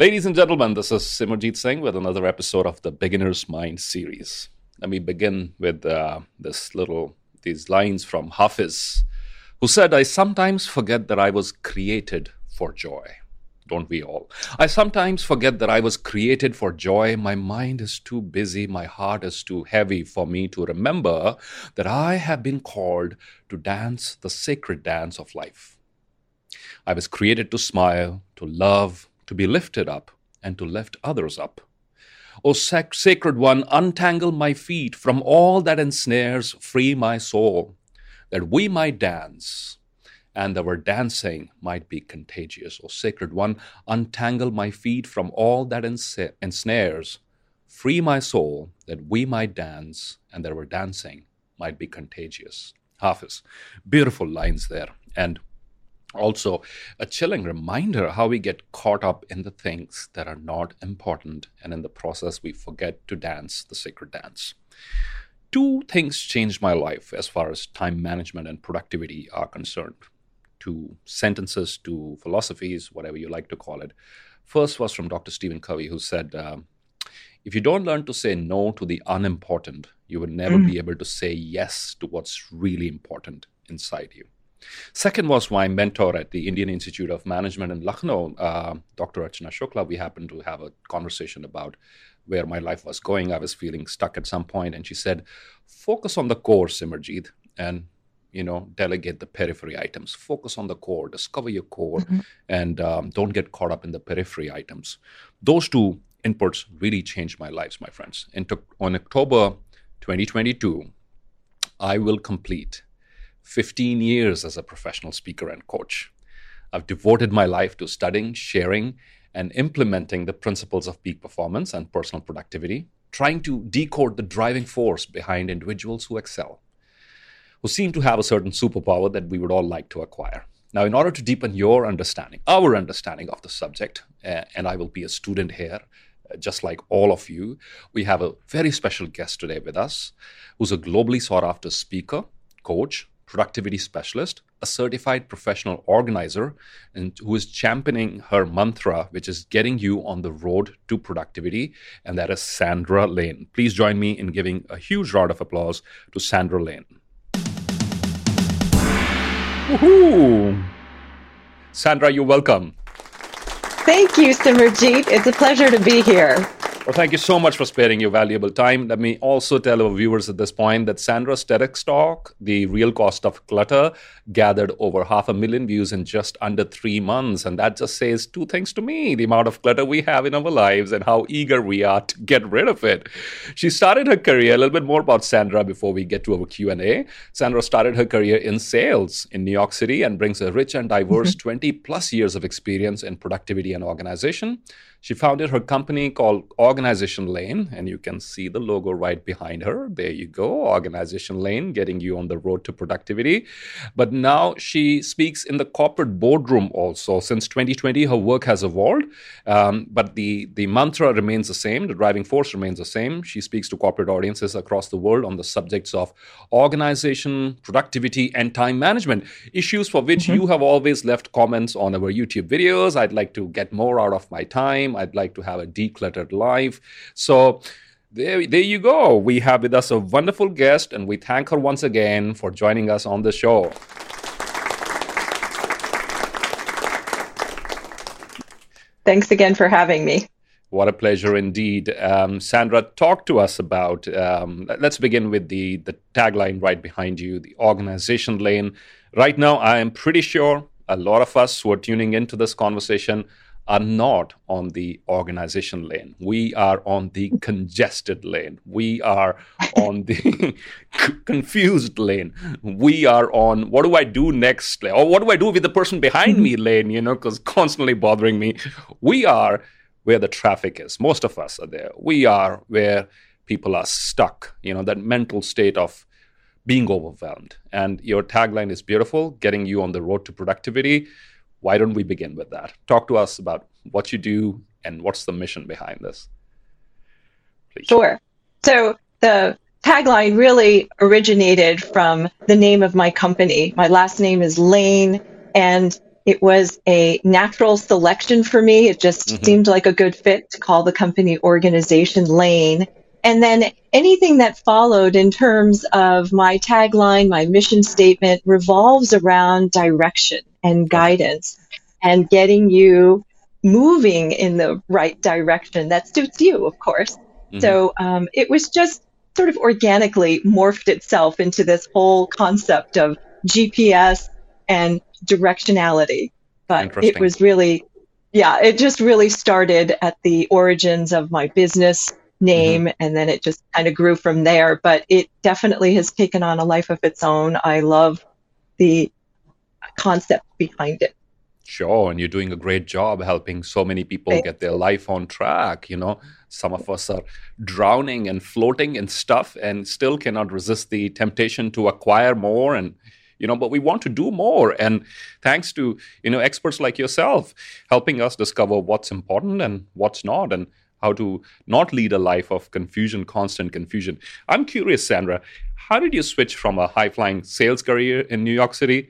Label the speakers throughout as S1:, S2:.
S1: Ladies and gentlemen, this is Simarjeet Singh with another episode of the Beginner's Mind series. Let me begin with uh, this little these lines from Hafiz, who said, "I sometimes forget that I was created for joy." Don't we all? I sometimes forget that I was created for joy. My mind is too busy, my heart is too heavy for me to remember that I have been called to dance the sacred dance of life. I was created to smile, to love, to be lifted up, and to lift others up. O sac- sacred one, untangle my feet from all that ensnares, free my soul, that we might dance, and our dancing might be contagious. O sacred one, untangle my feet from all that ens- ensnares, free my soul, that we might dance, and that our dancing might be contagious. Hafiz, beautiful lines there. And also a chilling reminder how we get caught up in the things that are not important and in the process we forget to dance the sacred dance. Two things changed my life as far as time management and productivity are concerned. Two sentences two philosophies whatever you like to call it. First was from dr stephen covey who said uh, if you don't learn to say no to the unimportant you will never mm. be able to say yes to what's really important inside you Second was my mentor at the Indian Institute of Management in Lucknow, uh, Dr. Archana Shukla. We happened to have a conversation about where my life was going. I was feeling stuck at some point, and she said, "Focus on the core, Simarjeet, and you know, delegate the periphery items. Focus on the core, discover your core, mm-hmm. and um, don't get caught up in the periphery items." Those two inputs really changed my lives, my friends. And to, on October 2022, I will complete 15 years as a professional speaker and coach. I've devoted my life to studying, sharing, and implementing the principles of peak performance and personal productivity, trying to decode the driving force behind individuals who excel, who seem to have a certain superpower that we would all like to acquire. Now, in order to deepen your understanding, our understanding of the subject, uh, and I will be a student here, uh, just like all of you, we have a very special guest today with us who's a globally sought after speaker, coach, productivity specialist, a certified professional organizer, and who is championing her mantra, which is getting you on the road to productivity, and that is Sandra Lane. Please join me in giving a huge round of applause to Sandra Lane. Woohoo! Sandra, you're welcome.
S2: Thank you, Simarjeet. It's a pleasure to be here.
S1: Well, thank you so much for sparing your valuable time. Let me also tell our viewers at this point that Sandra's TEDx talk, The Real Cost of Clutter, gathered over half a million views in just under three months. And that just says two things to me the amount of clutter we have in our lives and how eager we are to get rid of it. She started her career, a little bit more about Sandra before we get to our Q&A. Sandra started her career in sales in New York City and brings a rich and diverse mm-hmm. 20 plus years of experience in productivity and organization. She founded her company called Organization Lane, and you can see the logo right behind her. There you go, Organization Lane, getting you on the road to productivity. But now she speaks in the corporate boardroom also. Since 2020, her work has evolved, um, but the, the mantra remains the same, the driving force remains the same. She speaks to corporate audiences across the world on the subjects of organization, productivity, and time management, issues for which mm-hmm. you have always left comments on our YouTube videos. I'd like to get more out of my time time. I'd like to have a decluttered life. So, there, there you go. We have with us a wonderful guest, and we thank her once again for joining us on the show.
S2: Thanks again for having me.
S1: What a pleasure indeed. Um, Sandra, talk to us about. Um, let's begin with the, the tagline right behind you, the organization lane. Right now, I am pretty sure a lot of us who are tuning into this conversation are not on the organization lane. We are on the congested lane. We are on the confused lane. We are on what do I do next lane? Or what do I do with the person behind mm-hmm. me lane, you know, because constantly bothering me. We are where the traffic is. Most of us are there. We are where people are stuck, you know, that mental state of being overwhelmed. And your tagline is beautiful, getting you on the road to productivity why don't we begin with that? Talk to us about what you do and what's the mission behind this.
S2: Please. Sure. So the tagline really originated from the name of my company. My last name is Lane, and it was a natural selection for me. It just mm-hmm. seemed like a good fit to call the company organization Lane. And then anything that followed in terms of my tagline, my mission statement revolves around direction and guidance and getting you moving in the right direction that suits you, of course. Mm-hmm. So um, it was just sort of organically morphed itself into this whole concept of GPS and directionality. But it was really, yeah, it just really started at the origins of my business name mm-hmm. and then it just kind of grew from there. But it definitely has taken on a life of its own. I love the concept behind it.
S1: Sure, and you're doing a great job helping so many people Thanks. get their life on track. You know, some of us are drowning and floating and stuff and still cannot resist the temptation to acquire more and you know but we want to do more and thanks to you know experts like yourself helping us discover what's important and what's not and how to not lead a life of confusion constant confusion i'm curious sandra how did you switch from a high flying sales career in new york city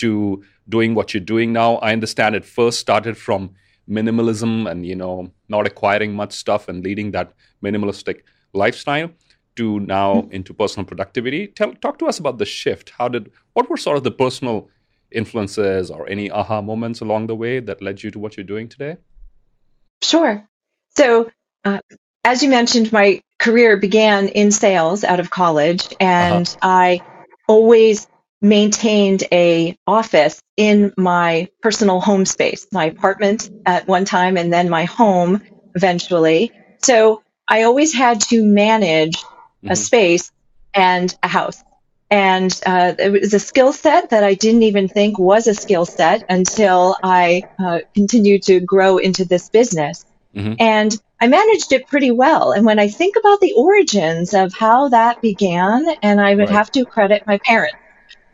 S1: to doing what you're doing now. I understand it first started from minimalism and you know not acquiring much stuff and leading that minimalistic lifestyle to now mm-hmm. into personal productivity. Tell, talk to us about the shift. How did what were sort of the personal influences or any aha moments along the way that led you to what you're doing today?
S2: Sure. So, uh, as you mentioned, my career began in sales out of college, and uh-huh. I always maintained a office in my personal home space, my apartment at one time and then my home eventually. So I always had to manage mm-hmm. a space and a house. And uh, it was a skill set that I didn't even think was a skill set until I uh, continued to grow into this business. Mm-hmm. And I managed it pretty well. And when I think about the origins of how that began, and I would right. have to credit my parents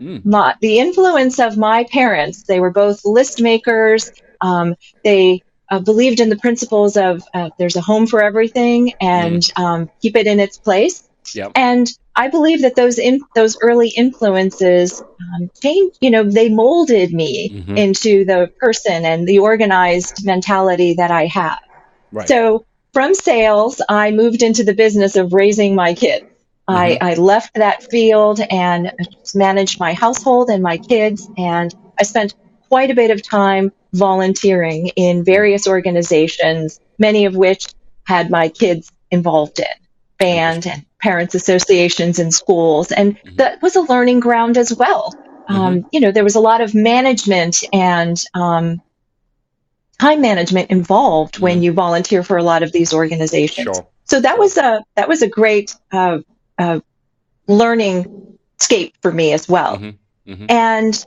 S2: Mm. My, the influence of my parents, they were both list makers. Um, they uh, believed in the principles of uh, there's a home for everything and mm. um, keep it in its place. Yep. And I believe that those in, those early influences um, changed. You know, they molded me mm-hmm. into the person and the organized mentality that I have. Right. So from sales, I moved into the business of raising my kids. Mm-hmm. I, I left that field and managed my household and my kids. And I spent quite a bit of time volunteering in various organizations, many of which had my kids involved in band and parents associations and schools. And mm-hmm. that was a learning ground as well. Mm-hmm. Um, you know, there was a lot of management and um, time management involved mm-hmm. when you volunteer for a lot of these organizations. Sure. So that was a that was a great uh, uh, learning scape for me as well. Mm-hmm. Mm-hmm. And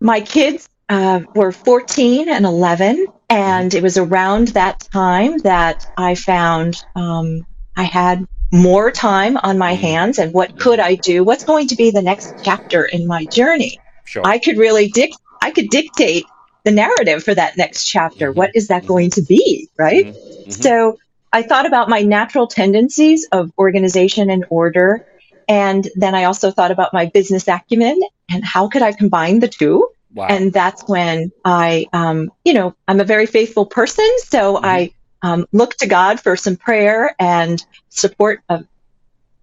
S2: my kids uh, were 14 and 11, and it was around that time that I found um, I had more time on my mm-hmm. hands and what could I do? What's going to be the next chapter in my journey? Sure. I could really dic- I could dictate the narrative for that next chapter. Mm-hmm. What is that going to be? Right. Mm-hmm. mm-hmm. So I thought about my natural tendencies of organization and order. And then I also thought about my business acumen and how could I combine the two? Wow. And that's when I, um, you know, I'm a very faithful person. So mm-hmm. I um, look to God for some prayer and support of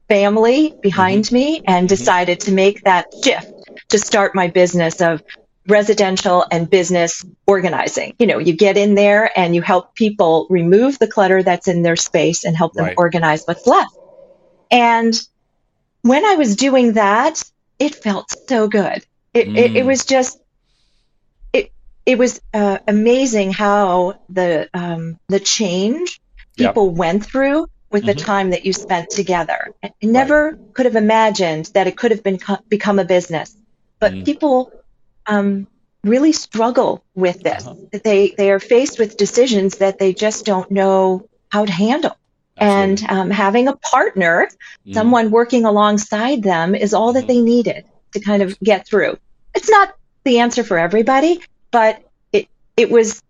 S2: family behind mm-hmm. me and mm-hmm. decided to make that shift to start my business of residential and business organizing. You know, you get in there and you help people remove the clutter that's in their space and help them right. organize what's left. And when I was doing that, it felt so good. It, mm. it, it, mm. was just, it, it was uh, amazing how the, um, the change people yep. went through with mm-hmm. the time that you spent together. I never right. could have imagined that it could have been become a business, but mm. people um, really struggle with this. Uh-huh. They they are faced with decisions that they just don't know how to handle. Absolutely. And um, having a partner, mm. someone working alongside them, is all that they needed to kind of get through. It's not the answer for everybody, but it it was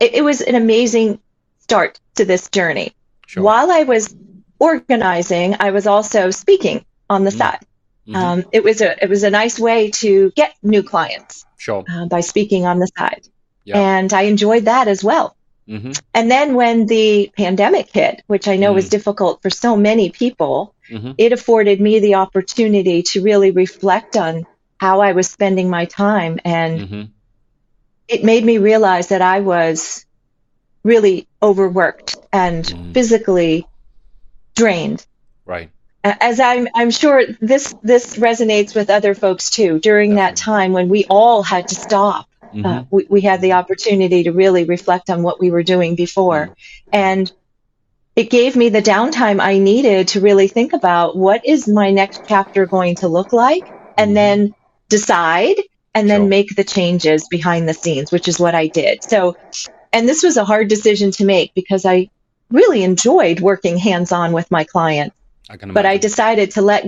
S2: it, it was an amazing start to this journey. Sure. While I was organizing, I was also speaking on the mm. side. Mm-hmm. Um, it was a it was a nice way to get new clients.
S1: Sure.
S2: Uh, by speaking on the side, yeah. and I enjoyed that as well. Mm-hmm. And then when the pandemic hit, which I know mm-hmm. was difficult for so many people, mm-hmm. it afforded me the opportunity to really reflect on how I was spending my time, and mm-hmm. it made me realize that I was really overworked and mm. physically drained.
S1: Right
S2: as I'm, I'm sure this this resonates with other folks too. During that time when we all had to stop, uh, mm-hmm. uh, we, we had the opportunity to really reflect on what we were doing before, mm-hmm. and it gave me the downtime I needed to really think about what is my next chapter going to look like, and mm-hmm. then decide, and then sure. make the changes behind the scenes, which is what I did. So, and this was a hard decision to make because I really enjoyed working hands on with my clients I can but I decided to let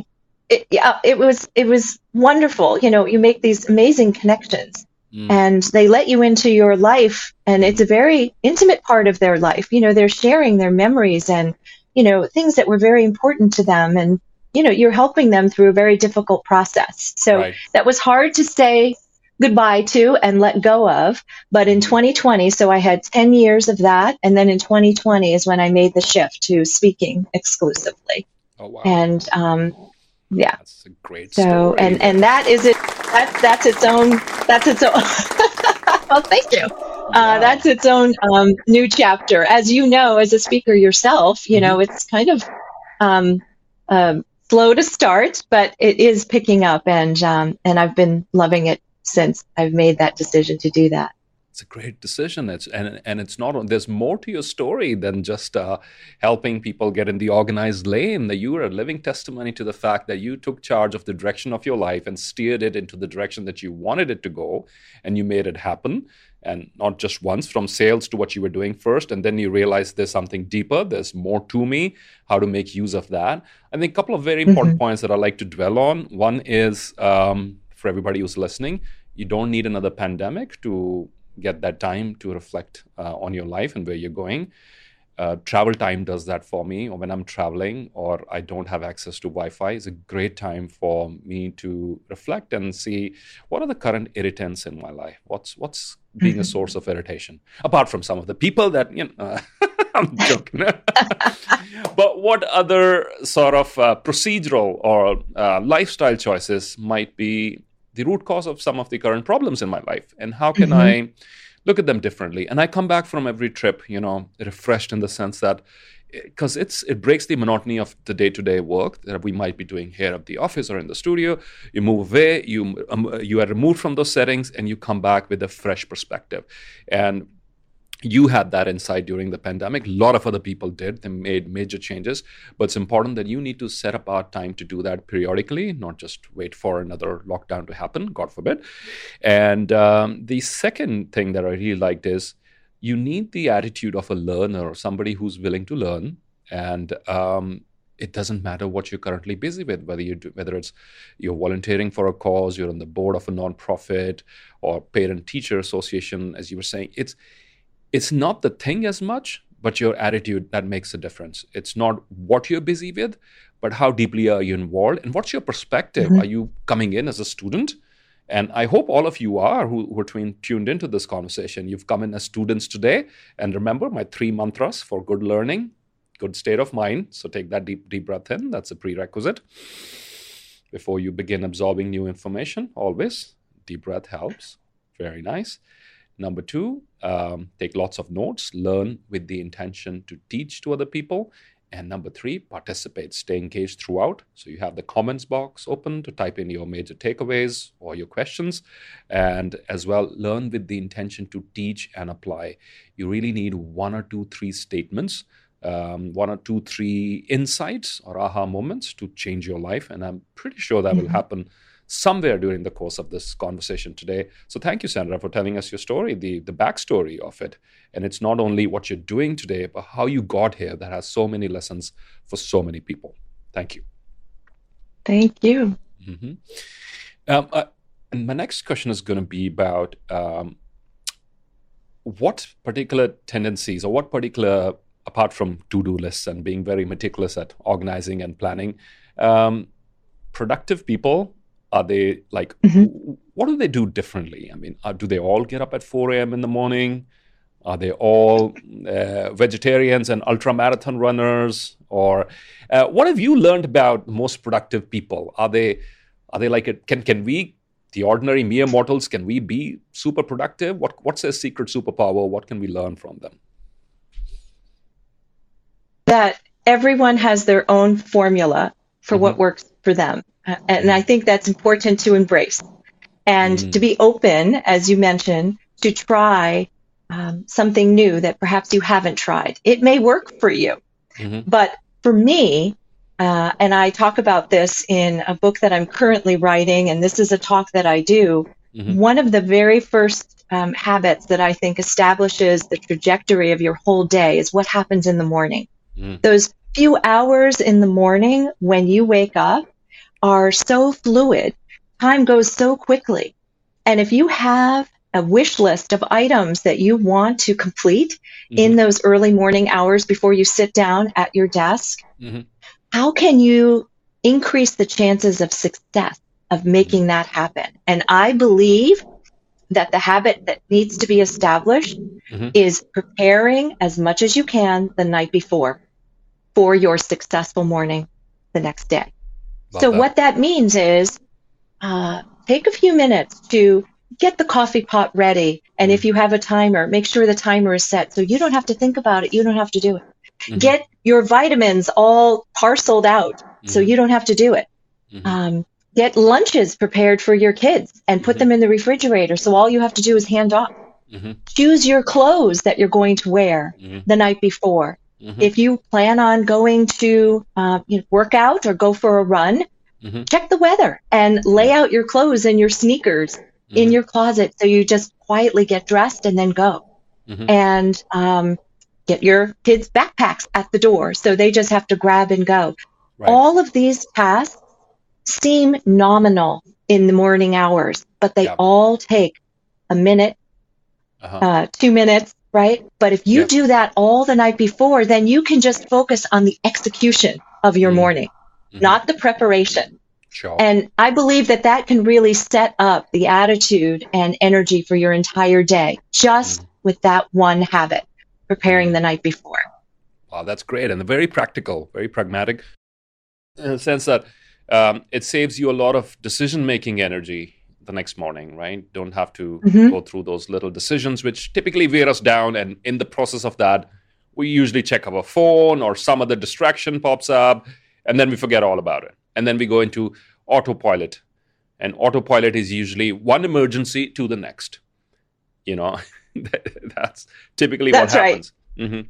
S2: it, yeah, it was it was wonderful. You know, you make these amazing connections mm. and they let you into your life and it's a very intimate part of their life. You know, they're sharing their memories and, you know, things that were very important to them and you know, you're helping them through a very difficult process. So right. that was hard to say goodbye to and let go of. But in 2020, so I had 10 years of that. And then in 2020 is when I made the shift to speaking exclusively.
S1: Oh wow!
S2: And um, yeah,
S1: that's a great.
S2: So
S1: story.
S2: and and that is it. That's that's its own. That's its own. well, thank you. Uh, that's its own um, new chapter. As you know, as a speaker yourself, you mm-hmm. know it's kind of um, um, slow to start, but it is picking up, and um, and I've been loving it since I've made that decision to do that
S1: it's a great decision. It's and and it's not. There's more to your story than just uh, helping people get in the organized lane. That you are a living testimony to the fact that you took charge of the direction of your life and steered it into the direction that you wanted it to go, and you made it happen. And not just once from sales to what you were doing first, and then you realize there's something deeper. There's more to me. How to make use of that? I think a couple of very important mm-hmm. points that I like to dwell on. One is um, for everybody who's listening, you don't need another pandemic to get that time to reflect uh, on your life and where you're going. Uh, travel time does that for me, or when I'm traveling or I don't have access to Wi Fi, is a great time for me to reflect and see what are the current irritants in my life. What's what's being mm-hmm. a source of irritation, apart from some of the people that you know. Uh, I'm joking. but what other sort of uh, procedural or uh, lifestyle choices might be the root cause of some of the current problems in my life and how can mm-hmm. i look at them differently? And i come back from every trip you know refreshed in the sense that because it's it breaks the monotony of the day-to-day work that we might be doing here at the office or in the studio. You move away you um, you are removed from those settings and you come back with a fresh perspective. And you had that insight during the pandemic. A lot of other people did. They made major changes. But it's important that you need to set apart time to do that periodically, not just wait for another lockdown to happen, God forbid. And um, the second thing that I really liked is you need the attitude of a learner, somebody who's willing to learn. And um, it doesn't matter what you're currently busy with, whether you do, whether it's you're volunteering for a cause, you're on the board of a nonprofit or parent teacher association, as you were saying. It's it's not the thing as much, but your attitude that makes a difference. It's not what you're busy with, but how deeply are you involved and what's your perspective? Mm-hmm. Are you coming in as a student? And I hope all of you are who, who are tuned into this conversation. You've come in as students today. And remember my three mantras for good learning, good state of mind. So take that deep, deep breath in. That's a prerequisite. Before you begin absorbing new information, always deep breath helps. Very nice. Number two, um, take lots of notes, learn with the intention to teach to other people. And number three, participate, stay engaged throughout. So you have the comments box open to type in your major takeaways or your questions. And as well, learn with the intention to teach and apply. You really need one or two, three statements, um, one or two, three insights or aha moments to change your life. And I'm pretty sure that mm-hmm. will happen somewhere during the course of this conversation today. So thank you, Sandra, for telling us your story, the, the backstory of it. And it's not only what you're doing today, but how you got here that has so many lessons for so many people. Thank you.
S2: Thank you.
S1: Mm-hmm. Um, uh, and my next question is going to be about um, what particular tendencies or what particular, apart from to do lists and being very meticulous at organizing and planning, um, productive people are they like mm-hmm. what do they do differently? I mean are, do they all get up at 4 a.m in the morning? Are they all uh, vegetarians and ultra marathon runners? Or uh, what have you learned about most productive people? Are they are they like a, can can we the ordinary mere mortals can we be super productive? What what's their secret superpower? What can we learn from them?
S2: That everyone has their own formula for mm-hmm. what works for them. uh, and i think that's important to embrace and mm-hmm. to be open as you mentioned to try um, something new that perhaps you haven't tried it may work for you mm-hmm. but for me uh, and I talk about this in a book that I'm currently writing, and this is a talk that I do. Mm-hmm. One of the very first um, habits that I think establishes the trajectory of your whole day is what happens in the morning. Mm. Those few hours in the morning when you wake up are so fluid. Time goes so quickly. And if you have a wish list of items that you want to complete mm-hmm. in those early morning hours before you sit down at your desk, mm-hmm how can you increase the chances of success of making that happen? And I believe that the habit that needs to be established mm-hmm. is preparing as much as you can the night before for your successful morning the next day. So, that. what that means is uh, take a few minutes to get the coffee pot ready. And mm-hmm. if you have a timer, make sure the timer is set so you don't have to think about it. You don't have to do it. Mm-hmm. Get your vitamins all parceled out mm-hmm. so you don't have to do it. Mm-hmm. Um, get lunches prepared for your kids and put them mm-hmm. in the refrigerator so all you have to do is hand off. Mm-hmm. Choose your clothes that you're going to wear mm-hmm. the night before. If you plan on going to uh, you know, work out or go for a run, check the weather and lay out your clothes and your sneakers in your closet so you just quietly get dressed and then go. And um, get your kids' backpacks at the door. So they just have to grab and go. Right. All of these tasks seem nominal in the morning hours, but they all take a minute, uh-huh. uh, two minutes, right? But if you do that all the night before, then you can just focus on the execution of your mm-hmm. morning, mm-hmm. not the preparation. Sure. And I believe that that can really set up the attitude and energy for your entire day just mm-hmm. with that one habit preparing the night before.
S1: Wow, that's great and very practical, very pragmatic in the sense that um, it saves you a lot of decision making energy the next morning, right? Don't have to mm-hmm. go through those little decisions, which typically wear us down. And in the process of that, we usually check our phone or some other distraction pops up, and then we forget all about it. And then we go into autopilot. And autopilot is usually one emergency to the next. You know, that's typically that's what happens. Right. Mm-hmm.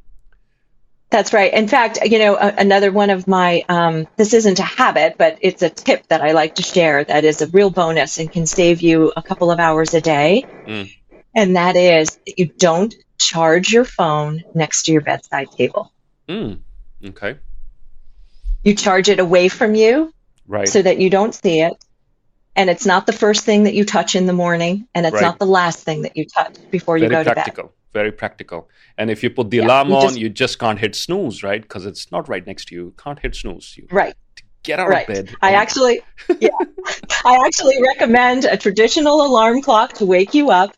S2: That's right. In fact, you know, another one of my, um, this isn't a habit, but it's a tip that I like to share that is a real bonus and can save you a couple of hours a day. Mm. And that is that you don't charge your phone next to your bedside table.
S1: Mm. Okay.
S2: You charge it away from you. Right. So that you don't see it and it's not the first thing that you touch in the morning and it's right. not the last thing that you touch before
S1: very
S2: you go
S1: practical,
S2: to bed
S1: very practical and if you put the yeah, alarm you on just, you just can't hit snooze right because it's not right next to you you can't hit snooze you
S2: right
S1: get out right. of bed
S2: i actually yeah i actually recommend a traditional alarm clock to wake you up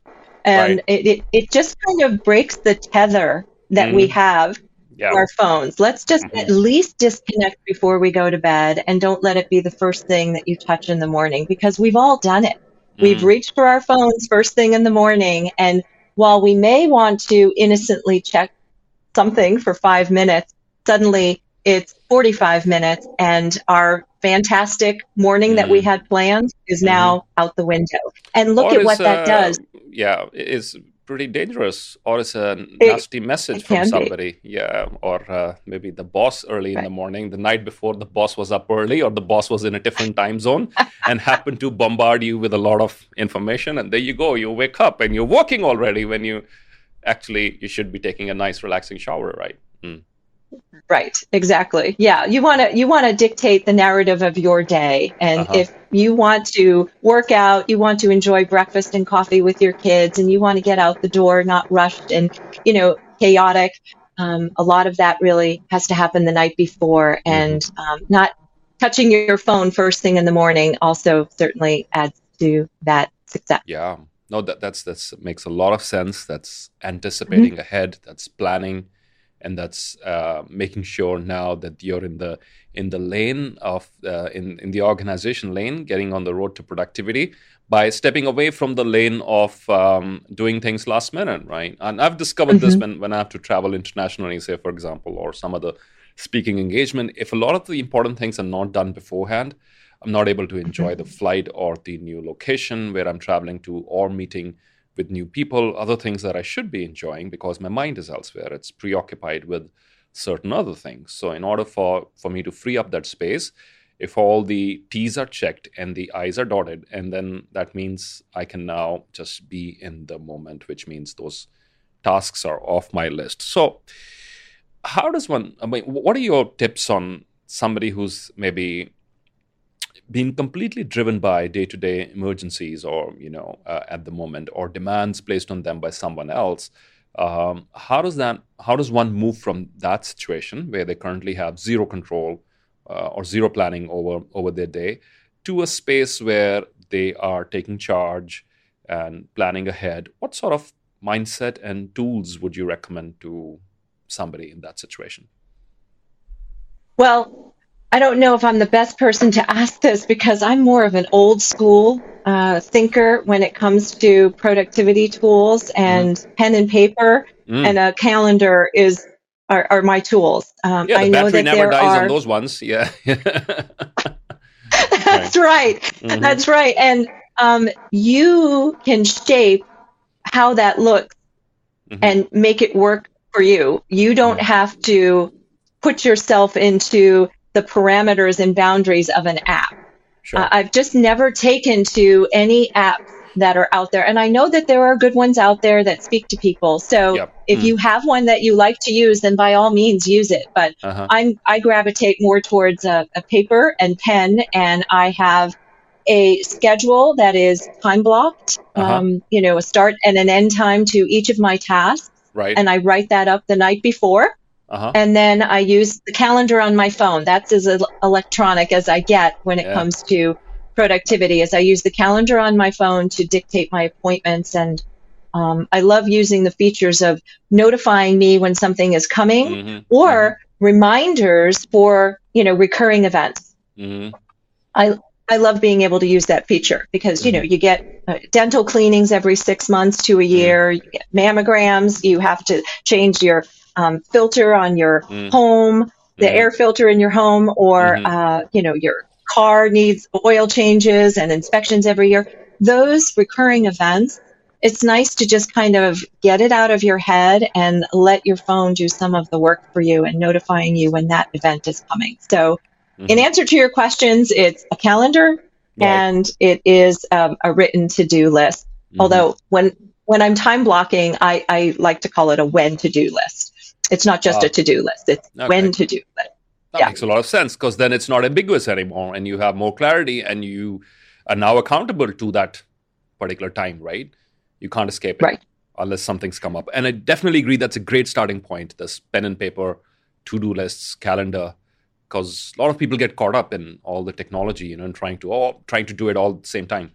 S2: and right. it, it, it just kind of breaks the tether that mm. we have yeah. our phones. Let's just mm-hmm. at least disconnect before we go to bed and don't let it be the first thing that you touch in the morning because we've all done it. Mm-hmm. We've reached for our phones first thing in the morning. And while we may want to innocently check something for five minutes, suddenly it's 45 minutes and our fantastic morning mm-hmm. that we mm-hmm. had planned is now mm-hmm. out the window. And look or at what that uh, does.
S1: Yeah, it's pretty dangerous or it's a nasty it, message it from somebody be. yeah or uh, maybe the boss early right. in the morning the night before the boss was up early or the boss was in a different time zone and happened to bombard you with a lot of information and there you go you wake up and you're working already when you actually you should be taking a nice relaxing shower right mm.
S2: Right, exactly. Yeah, you want to you want to dictate the narrative of your day and uh-huh. if you want to work out, you want to enjoy breakfast and coffee with your kids and you want to get out the door not rushed and you know, chaotic, um, a lot of that really has to happen the night before and mm-hmm. um, not touching your phone first thing in the morning also certainly adds to that success.
S1: Yeah. No, that that's that's makes a lot of sense. That's anticipating mm-hmm. ahead. That's planning, and that's uh, making sure now that you're in the in the lane of uh, in in the organization lane, getting on the road to productivity by stepping away from the lane of um, doing things last minute, right? And I've discovered mm-hmm. this when when I have to travel internationally, say for example, or some other speaking engagement. If a lot of the important things are not done beforehand, I'm not able to enjoy the flight or the new location where I'm traveling to or meeting with new people, other things that I should be enjoying because my mind is elsewhere. It's preoccupied with certain other things. So, in order for, for me to free up that space, if all the T's are checked and the I's are dotted, and then that means I can now just be in the moment, which means those tasks are off my list. So, how does one, I mean, what are your tips on somebody who's maybe being completely driven by day-to-day emergencies or you know uh, at the moment or demands placed on them by someone else um, how does that how does one move from that situation where they currently have zero control uh, or zero planning over over their day to a space where they are taking charge and planning ahead? What sort of mindset and tools would you recommend to somebody in that situation?
S2: Well I don't know if I'm the best person to ask this because I'm more of an old school uh, thinker when it comes to productivity tools and mm. pen and paper mm. and a calendar is are, are my tools.
S1: Um, yeah, the I know battery that never dies are... on those ones. Yeah.
S2: That's right. Mm-hmm. That's right. And um, you can shape how that looks mm-hmm. and make it work for you. You don't mm-hmm. have to put yourself into the parameters and boundaries of an app. Sure. Uh, I've just never taken to any app that are out there. And I know that there are good ones out there that speak to people. So yep. if mm. you have one that you like to use, then by all means use it. But uh-huh. I'm, I gravitate more towards a, a, paper and pen and I have a schedule that is time blocked, uh-huh. um, you know, a start and an end time to each of my tasks.
S1: Right.
S2: And I write that up the night before. Uh-huh. And then I use the calendar on my phone. That's as electronic as I get when it yeah. comes to productivity. As I use the calendar on my phone to dictate my appointments, and um, I love using the features of notifying me when something is coming mm-hmm. or mm-hmm. reminders for you know recurring events. Mm-hmm. I I love being able to use that feature because you know mm-hmm. you get uh, dental cleanings every six months to a mm-hmm. year, you get mammograms, you have to change your um, filter on your mm. home, the mm. air filter in your home, or mm-hmm. uh, you know your car needs oil changes and inspections every year. Those recurring events, it's nice to just kind of get it out of your head and let your phone do some of the work for you and notifying you when that event is coming. So, mm-hmm. in answer to your questions, it's a calendar right. and it is um, a written to do list. Mm-hmm. Although when when I'm time blocking, I, I like to call it a when to do list. It's not just a ah. to do list, it's okay. when to do it.
S1: That yeah. makes a lot of sense because then it's not ambiguous anymore and you have more clarity and you are now accountable to that particular time, right? You can't escape it
S2: right.
S1: unless something's come up. And I definitely agree that's a great starting point this pen and paper, to do lists, calendar, because a lot of people get caught up in all the technology, you know, and trying to all trying to do it all at the same time.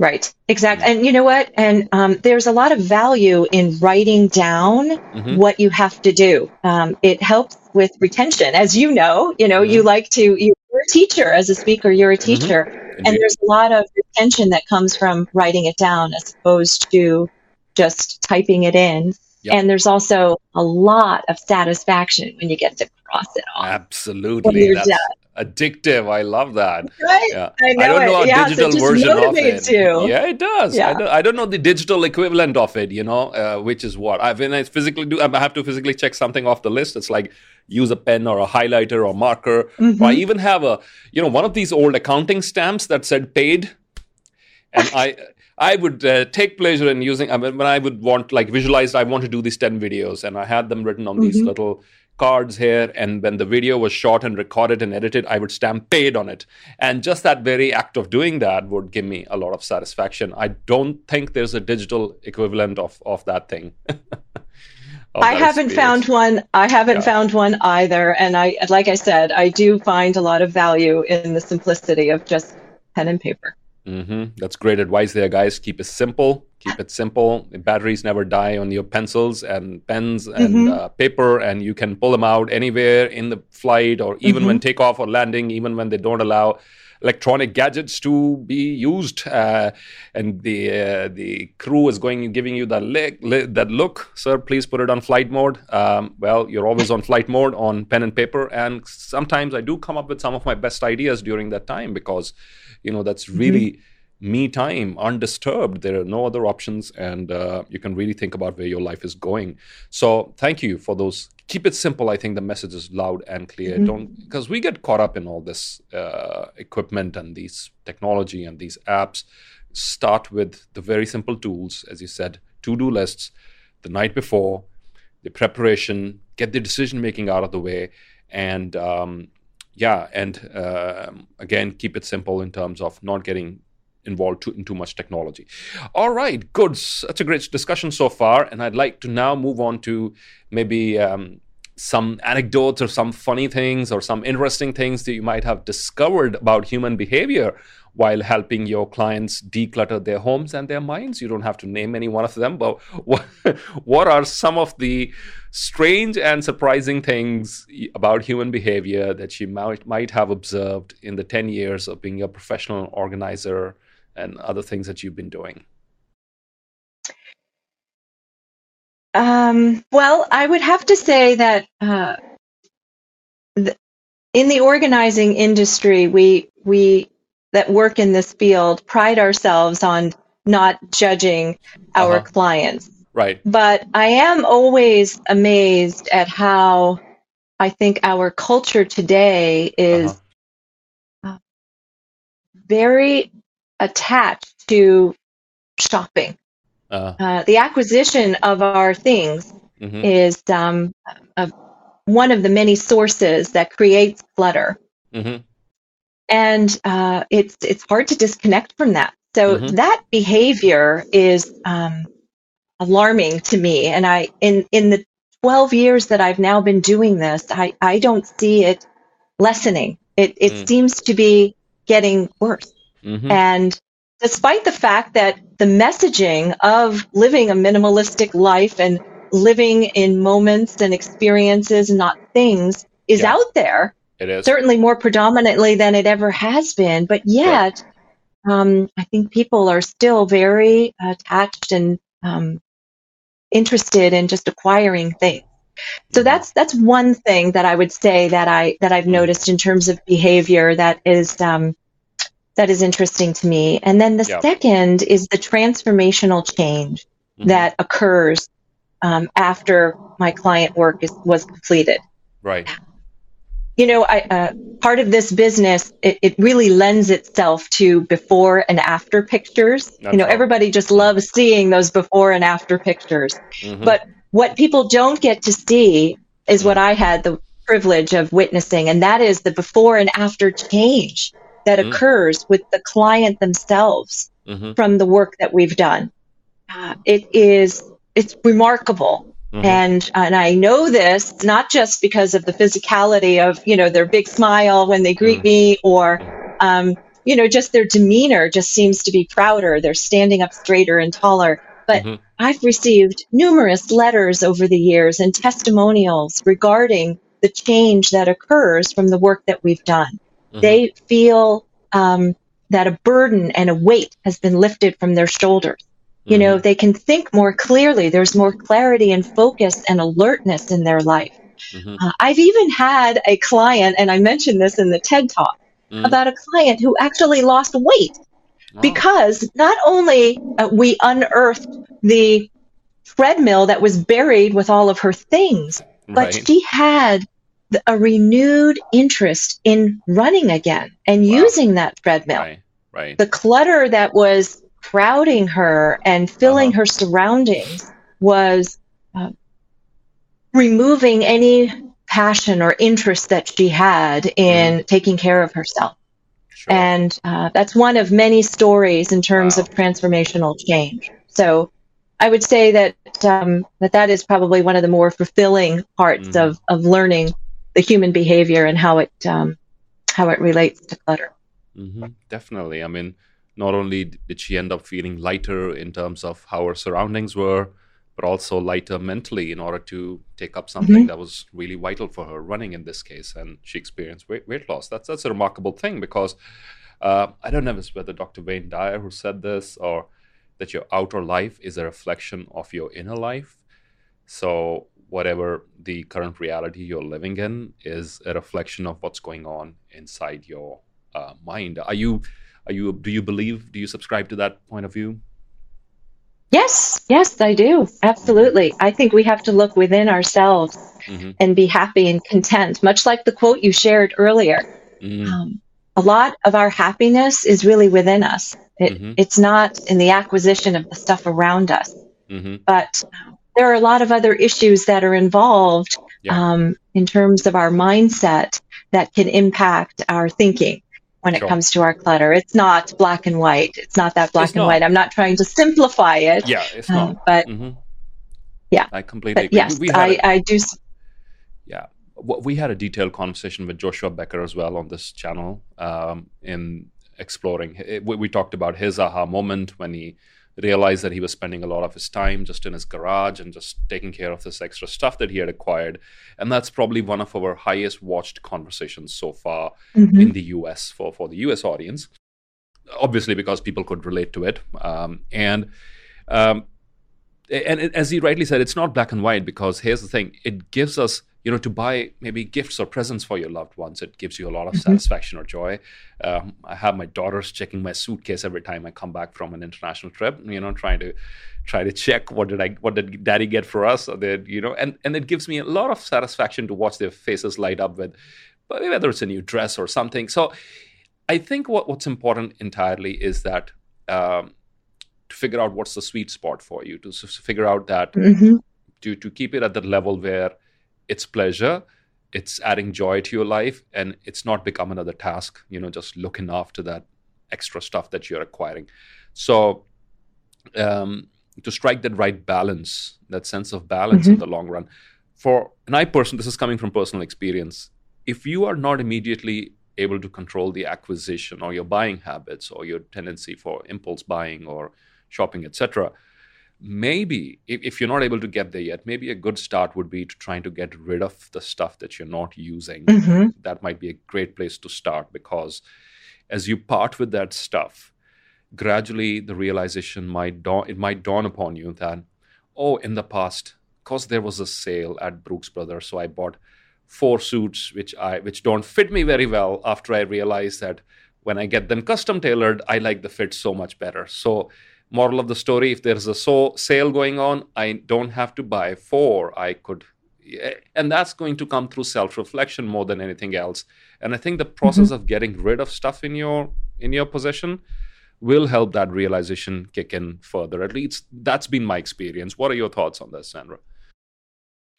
S2: Right, exactly. And you know what? And um, there's a lot of value in writing down mm-hmm. what you have to do. Um, it helps with retention. As you know, you know, mm-hmm. you like to, you're a teacher as a speaker, you're a mm-hmm. teacher. Mm-hmm. And there's a lot of retention that comes from writing it down as opposed to just typing it in. Yep. And there's also a lot of satisfaction when you get to cross it off.
S1: Absolutely. That's, done addictive. I love that.
S2: Right. Yeah. I, I
S1: don't know
S2: a yeah,
S1: digital so version of it.
S2: You.
S1: Yeah, it does. Yeah. I, don't, I don't know the digital equivalent of it, you know, uh, which is what. I, when I physically do, I have to physically check something off the list. It's like use a pen or a highlighter or marker. Mm-hmm. Or I even have a, you know, one of these old accounting stamps that said paid. And I. I would uh, take pleasure in using I mean, when I would want like visualize. I want to do these ten videos, and I had them written on mm-hmm. these little cards here and when the video was shot and recorded and edited i would stamp paid on it and just that very act of doing that would give me a lot of satisfaction i don't think there's a digital equivalent of of that thing
S2: I haven't found one. I haven't yeah. found one either. And I, like I said, I do find a lot of value in the simplicity of just pen and paper.
S1: Mm-hmm. That's great advice there, guys. Keep it simple. Keep it simple. The batteries never die on your pencils and pens and mm-hmm. uh, paper, and you can pull them out anywhere in the flight or even mm-hmm. when takeoff or landing, even when they don't allow electronic gadgets to be used. Uh, and the uh, the crew is going giving you that li- that look, sir. Please put it on flight mode. Um, well, you're always on flight mode on pen and paper, and sometimes I do come up with some of my best ideas during that time because, you know, that's really. Mm-hmm me time undisturbed. There are no other options and uh, you can really think about where your life is going. So thank you for those. Keep it simple. I think the message is loud and clear. Mm-hmm. don't because we get caught up in all this uh, equipment and these technology and these apps. Start with the very simple tools as you said to-do lists the night before the preparation get the decision making out of the way and um, yeah and uh, again keep it simple in terms of not getting involved too, in too much technology. All right, good. That's a great discussion so far, and I'd like to now move on to maybe um, some anecdotes or some funny things or some interesting things that you might have discovered about human behavior while helping your clients declutter their homes and their minds. You don't have to name any one of them, but what, what are some of the strange and surprising things about human behavior that you might, might have observed in the 10 years of being a professional organizer and other things that you've been doing?
S2: Um, well, I would have to say that uh, the, in the organizing industry, we we that work in this field pride ourselves on not judging our uh-huh. clients.
S1: Right.
S2: But I am always amazed at how I think our culture today is uh-huh. very attached to shopping. Uh, uh, the acquisition of our things mm-hmm. is um, a, one of the many sources that creates clutter. Mm-hmm. And uh, it's it's hard to disconnect from that. So mm-hmm. that behavior is um, alarming to me. And I in in the 12 years that I've now been doing this, I, I don't see it lessening. It it mm. seems to be getting worse. Mm-hmm. And despite the fact that the messaging of living a minimalistic life and living in moments and experiences, not things, is yeah. out there.
S1: It is.
S2: Certainly more predominantly than it ever has been. But yet, yeah. um, I think people are still very attached and um, interested in just acquiring things. So mm-hmm. that's that's one thing that I would say that I that I've mm-hmm. noticed in terms of behavior that is um, that is interesting to me. And then the yep. second is the transformational change mm-hmm. that occurs um, after my client work is, was completed.
S1: Right.
S2: You know, I, uh, part of this business, it, it, really lends itself to before and after pictures. That's you know, right. everybody just loves seeing those before and after pictures. Mm-hmm. But what people don't get to see is what I had the privilege of witnessing, and that is the before and after change that mm-hmm. occurs with the client themselves mm-hmm. from the work that we've done. Uh, it is it's remarkable. Mm-hmm. And and I know this not just because of the physicality of you know their big smile when they greet mm. me or um, you know just their demeanor just seems to be prouder. They're standing up straighter and taller. But mm-hmm. I've received numerous letters over the years and testimonials regarding the change that occurs from the work that we've done. Mm-hmm. They feel um, that a burden and a weight has been lifted from their shoulders. You mm-hmm. know, they can think more clearly. There's more clarity and focus and alertness in their life. Mm-hmm. Uh, I've even had a client, and I mentioned this in the TED talk, mm-hmm. about a client who actually lost weight because not only uh, we unearthed the treadmill that was buried with all of her things, but right. she had a renewed interest in running again and wow. using that treadmill.
S1: Right, right.
S2: The clutter that was crowding her and filling uh-huh. her surroundings was uh, removing any passion or interest that she had in mm. taking care of herself. Sure. And uh, that's one of many stories in terms wow. of transformational change. So I would say that um, that that is probably one of the more fulfilling parts mm-hmm. of of learning the human behavior and how it um, how it relates to clutter.
S1: Mm-hmm. Definitely. I mean, not only did she end up feeling lighter in terms of how her surroundings were, but also lighter mentally in order to take up something mm-hmm. that was really vital for her, running in this case, and she experienced weight, weight loss. That's that's a remarkable thing because uh, I don't know if it's whether Dr. Wayne Dyer who said this or that your outer life is a reflection of your inner life. So whatever the current reality you're living in is a reflection of what's going on inside your uh, mind. Are you, are you, do you believe, do you subscribe to that point of view?
S2: Yes, yes, I do. Absolutely. I think we have to look within ourselves mm-hmm. and be happy and content, much like the quote you shared earlier. Mm-hmm. Um, a lot of our happiness is really within us. It, mm-hmm. It's not in the acquisition of the stuff around us. Mm-hmm. But there are a lot of other issues that are involved yeah. um, in terms of our mindset that can impact our thinking when it comes to our clutter. It's not black and white. It's not that black it's and not. white. I'm not trying to simplify it.
S1: Yeah, it's um, not.
S2: But mm-hmm. yeah,
S1: I completely
S2: agree. Yes, I, a, I do.
S1: Yeah, we had a detailed conversation with Joshua Becker as well on this channel um, in exploring. We talked about his aha moment when he realized that he was spending a lot of his time just in his garage and just taking care of this extra stuff that he had acquired. And that's probably one of our highest watched conversations so far mm-hmm. in the US for, for the US audience. Obviously, because people could relate to it. Um, and um, and as he rightly said, it's not black and white because here's the thing: it gives us you know to buy maybe gifts or presents for your loved ones it gives you a lot of mm-hmm. satisfaction or joy um, i have my daughters checking my suitcase every time i come back from an international trip you know trying to try to check what did i what did daddy get for us or they, you know and and it gives me a lot of satisfaction to watch their faces light up with whether it's a new dress or something so i think what, what's important entirely is that um, to figure out what's the sweet spot for you to figure out that mm-hmm. to to keep it at the level where it's pleasure it's adding joy to your life and it's not become another task you know just looking after that extra stuff that you're acquiring so um, to strike that right balance that sense of balance mm-hmm. in the long run for and i person this is coming from personal experience if you are not immediately able to control the acquisition or your buying habits or your tendency for impulse buying or shopping etc maybe if, you're not able to get there yet maybe a good start would be to trying to get rid of the stuff that you're not using mm-hmm. that might be a great place to start because as you part with that stuff gradually the realization might dawn it might dawn upon you that oh in the past because there was a sale at brooks brothers so i bought four suits which i which don't fit me very well after i realized that when i get them custom tailored i like the fit so much better so moral of the story if there's a so sale going on i don't have to buy four i could and that's going to come through self-reflection more than anything else and i think the process mm-hmm. of getting rid of stuff in your in your possession will help that realization kick in further at least that's been my experience what are your thoughts on this sandra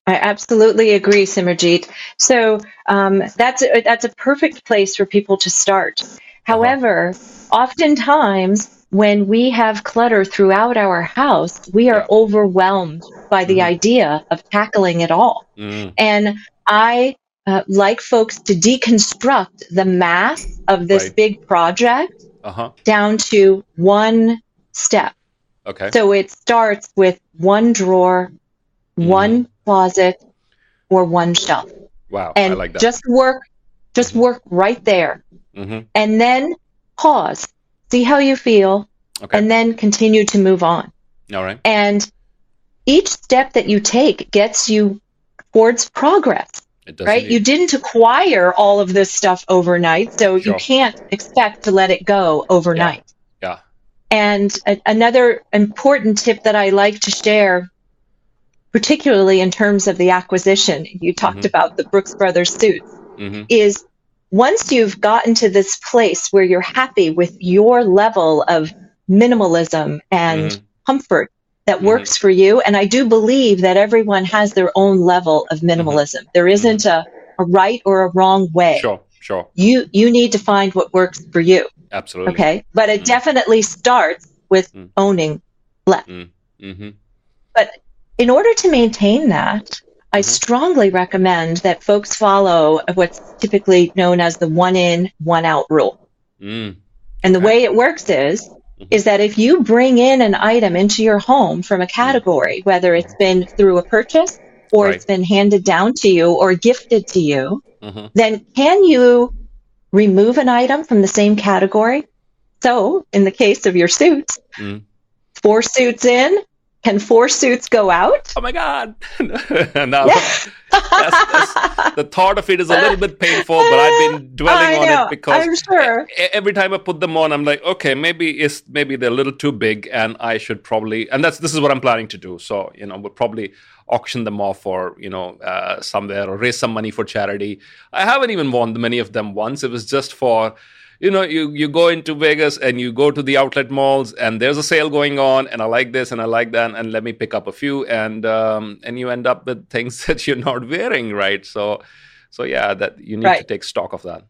S2: I absolutely agree, Simarjeet. So um, that's a, that's a perfect place for people to start. Uh-huh. However, uh-huh. oftentimes when we have clutter throughout our house, we are yeah. overwhelmed by the mm. idea of tackling it all. Mm. And I uh, like folks to deconstruct the mass of this right. big project uh-huh. down to one step.
S1: Okay.
S2: So it starts with one drawer, mm. one closet, or one shelf.
S1: Wow.
S2: And
S1: like that.
S2: just work, just mm-hmm. work right there. Mm-hmm. And then pause see how you feel, okay. and then continue to move on.
S1: All right.
S2: And each step that you take gets you towards progress. right? You didn't acquire all of this stuff overnight, so sure. you can't expect to let it go overnight.
S1: Yeah. yeah.
S2: And a- another important tip that I like to share, particularly in terms of the acquisition, you talked mm-hmm. about the Brooks Brothers suits, mm-hmm. is once you've gotten to this place where you're happy with your level of minimalism and mm-hmm. comfort that mm-hmm. works for you, and I do believe that everyone has their own level of minimalism. Mm-hmm. There isn't a, a right or a wrong way.
S1: Sure, sure.
S2: You you need to find what works for you.
S1: Absolutely.
S2: Okay, but it mm-hmm. definitely starts with mm. owning less. Mm.
S1: Mm-hmm.
S2: But in order to maintain that, I strongly recommend that folks follow what's typically known as the one in, one out rule.
S1: Mm.
S2: And the way it works is. Is that if you bring in an item into your home from a category, whether it's been through a purchase or
S1: Right.
S2: it's been handed down to you or gifted to you,
S1: hmm
S2: then can you remove an item from the same category? So in the case of your suits,
S1: Mm.
S2: four suits in, can four suits go out?
S1: Oh my God! now,
S2: Yeah.
S1: that's- the thought of it is a little bit painful, but I've been dwelling on it because
S2: I'm sure.
S1: every time I put them on, I'm like, okay, maybe it's maybe they're a little too big, and I should probably, and that's this is what I'm planning to do. So you know, we'll probably auction them off or you know uh, somewhere or raise some money for charity. I haven't even worn many of them once. It was just for. You know, you, you go into Vegas and you go to the outlet malls and there's a sale going on and I like this and I like that and let me pick up a few and um, and you end up with things that you're not wearing, right? So so yeah, that you need to take stock of that.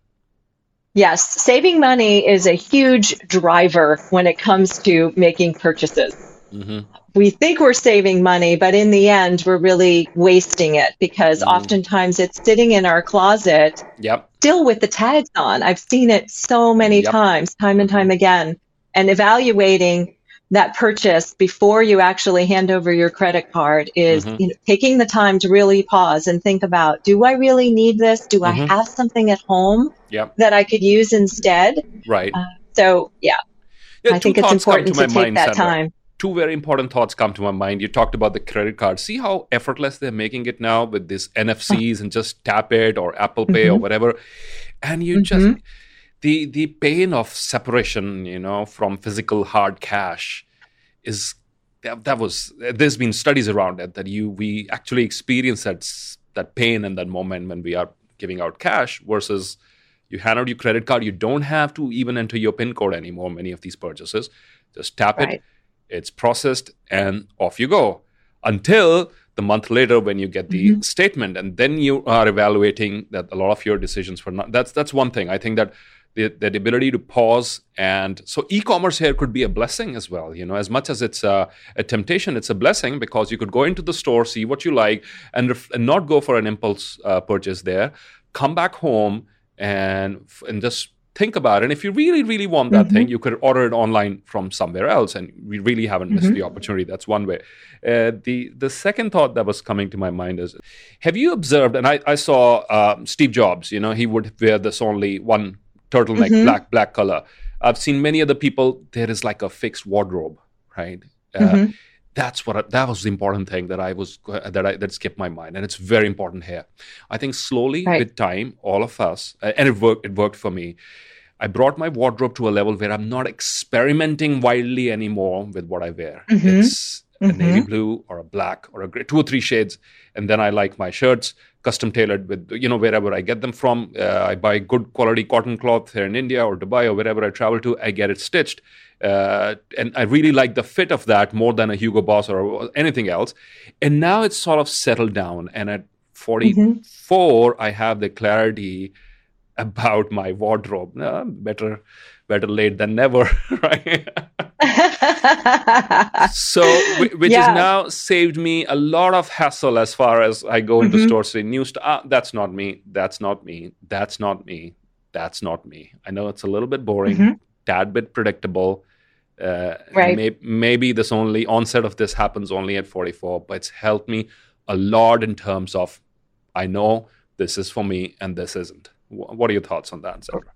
S2: Yes, saving money is a huge driver when it comes to making purchases.
S1: hmm
S2: We think we're saving money, but in the end, we're really wasting it because
S1: Mm.
S2: oftentimes it's sitting in our closet
S1: Yep.
S2: still with the tags on. I've seen it so many
S1: Yep.
S2: times, time and time again. And evaluating that purchase before you actually hand over your credit card is
S1: Mhm.
S2: you know, taking the time to really pause and think about do I really need this? Do
S1: Mhm.
S2: I have something at home
S1: Yep.
S2: that I could use instead?
S1: Right.
S2: So, yeah,
S1: Yeah,
S2: I think it's important to,
S1: my
S2: take that time.
S1: Two very important thoughts come to my mind. You talked about the credit card. See how effortless they're making it now with this NFCs and just tap it or Apple Pay or
S2: Mhm.
S1: whatever. And you just
S2: Mhm.
S1: the the pain of separation, you know, from physical hard cash is that, that was there's been studies around it that you we actually experience that that pain in that moment when we are giving out cash versus you hand out your credit card you don't have to even enter your pin code anymore many of these purchases just tap it
S2: Right.
S1: It's processed and off you go until the month later when you get the
S2: Mhm.
S1: statement. And then you are evaluating that a lot of your decisions were not that's that's one thing. I think that the, the ability to pause and so e-commerce here could be a blessing as well. You know as much as it's a, a temptation it's a blessing because you could go into the store see what you like and, ref- and not go for an impulse uh, purchase there come back home and and just think about it and if you really really want that
S2: Mhm.
S1: thing you could order it online from somewhere else and we really haven't missed
S2: Mhm.
S1: the opportunity that's one way uh, the the second thought that was coming to my mind is have you observed and i, I saw um, steve jobs you know he would wear this only one turtleneck
S2: Mhm.
S1: black black color i've seen many other people there is like a fixed wardrobe right uh,
S2: Mhm.
S1: that's what I, that was the important thing that I was that I that skipped my mind, and it's very important here. I think slowly
S2: Right.
S1: with time, all of us, uh, and it worked. It worked for me. I brought my wardrobe to a level where I'm not experimenting wildly anymore with what I wear.
S2: Mhm.
S1: It's a navy blue or a black or a gray, two or three shades, and then I like my shirts custom tailored with you know wherever I get them from. Uh, I buy good quality cotton cloth here in India or Dubai or wherever I travel to. I get it stitched, uh, and I really like the fit of that more than a Hugo Boss or anything else. And now it's sort of settled down, and at 44, I have the clarity about my wardrobe. Uh, better, better late than never, right? so which
S2: Yeah.
S1: has now saved me a lot of hassle as far as i go into
S2: Mhm.
S1: stores say new st- ah, that's not me that's not me that's not me that's not me i know it's a little bit boring
S2: Mhm.
S1: tad bit predictable uh,
S2: Right.
S1: may- maybe this only onset of this happens only at 44 but it's helped me a lot in terms of i know this is for me and this isn't what are your thoughts on that Sandra?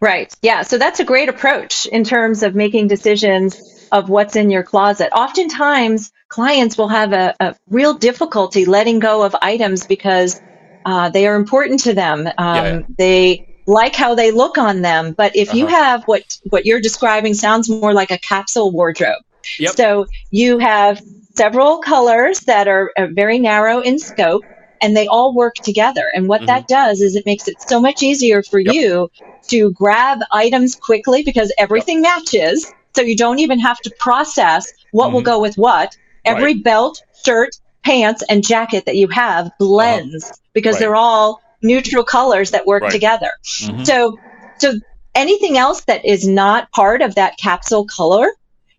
S2: Right. Yeah. So that's a great approach in terms of making decisions of what's in your closet. Oftentimes, clients will have a, a real difficulty letting go of items because uh, they are important to them. Um,
S1: yeah.
S2: They like how they look on them. But if you
S1: Uh-huh.
S2: have what what you're describing sounds more like a capsule wardrobe.
S1: Yep.
S2: So you have several colors that are uh, very narrow in scope. And they all work together. And what that does is it makes it so much easier for
S1: Mm-hmm. Yep.
S2: you to grab items quickly because everything matches. So you don't even have to process what will
S1: Mhm.
S2: go with what. Every belt, shirt, pants, and jacket that you have blends because
S1: Right.
S2: they're all neutral colors that work
S1: Right.
S2: together.
S1: Mhm.
S2: So, so anything else that is not part of that capsule color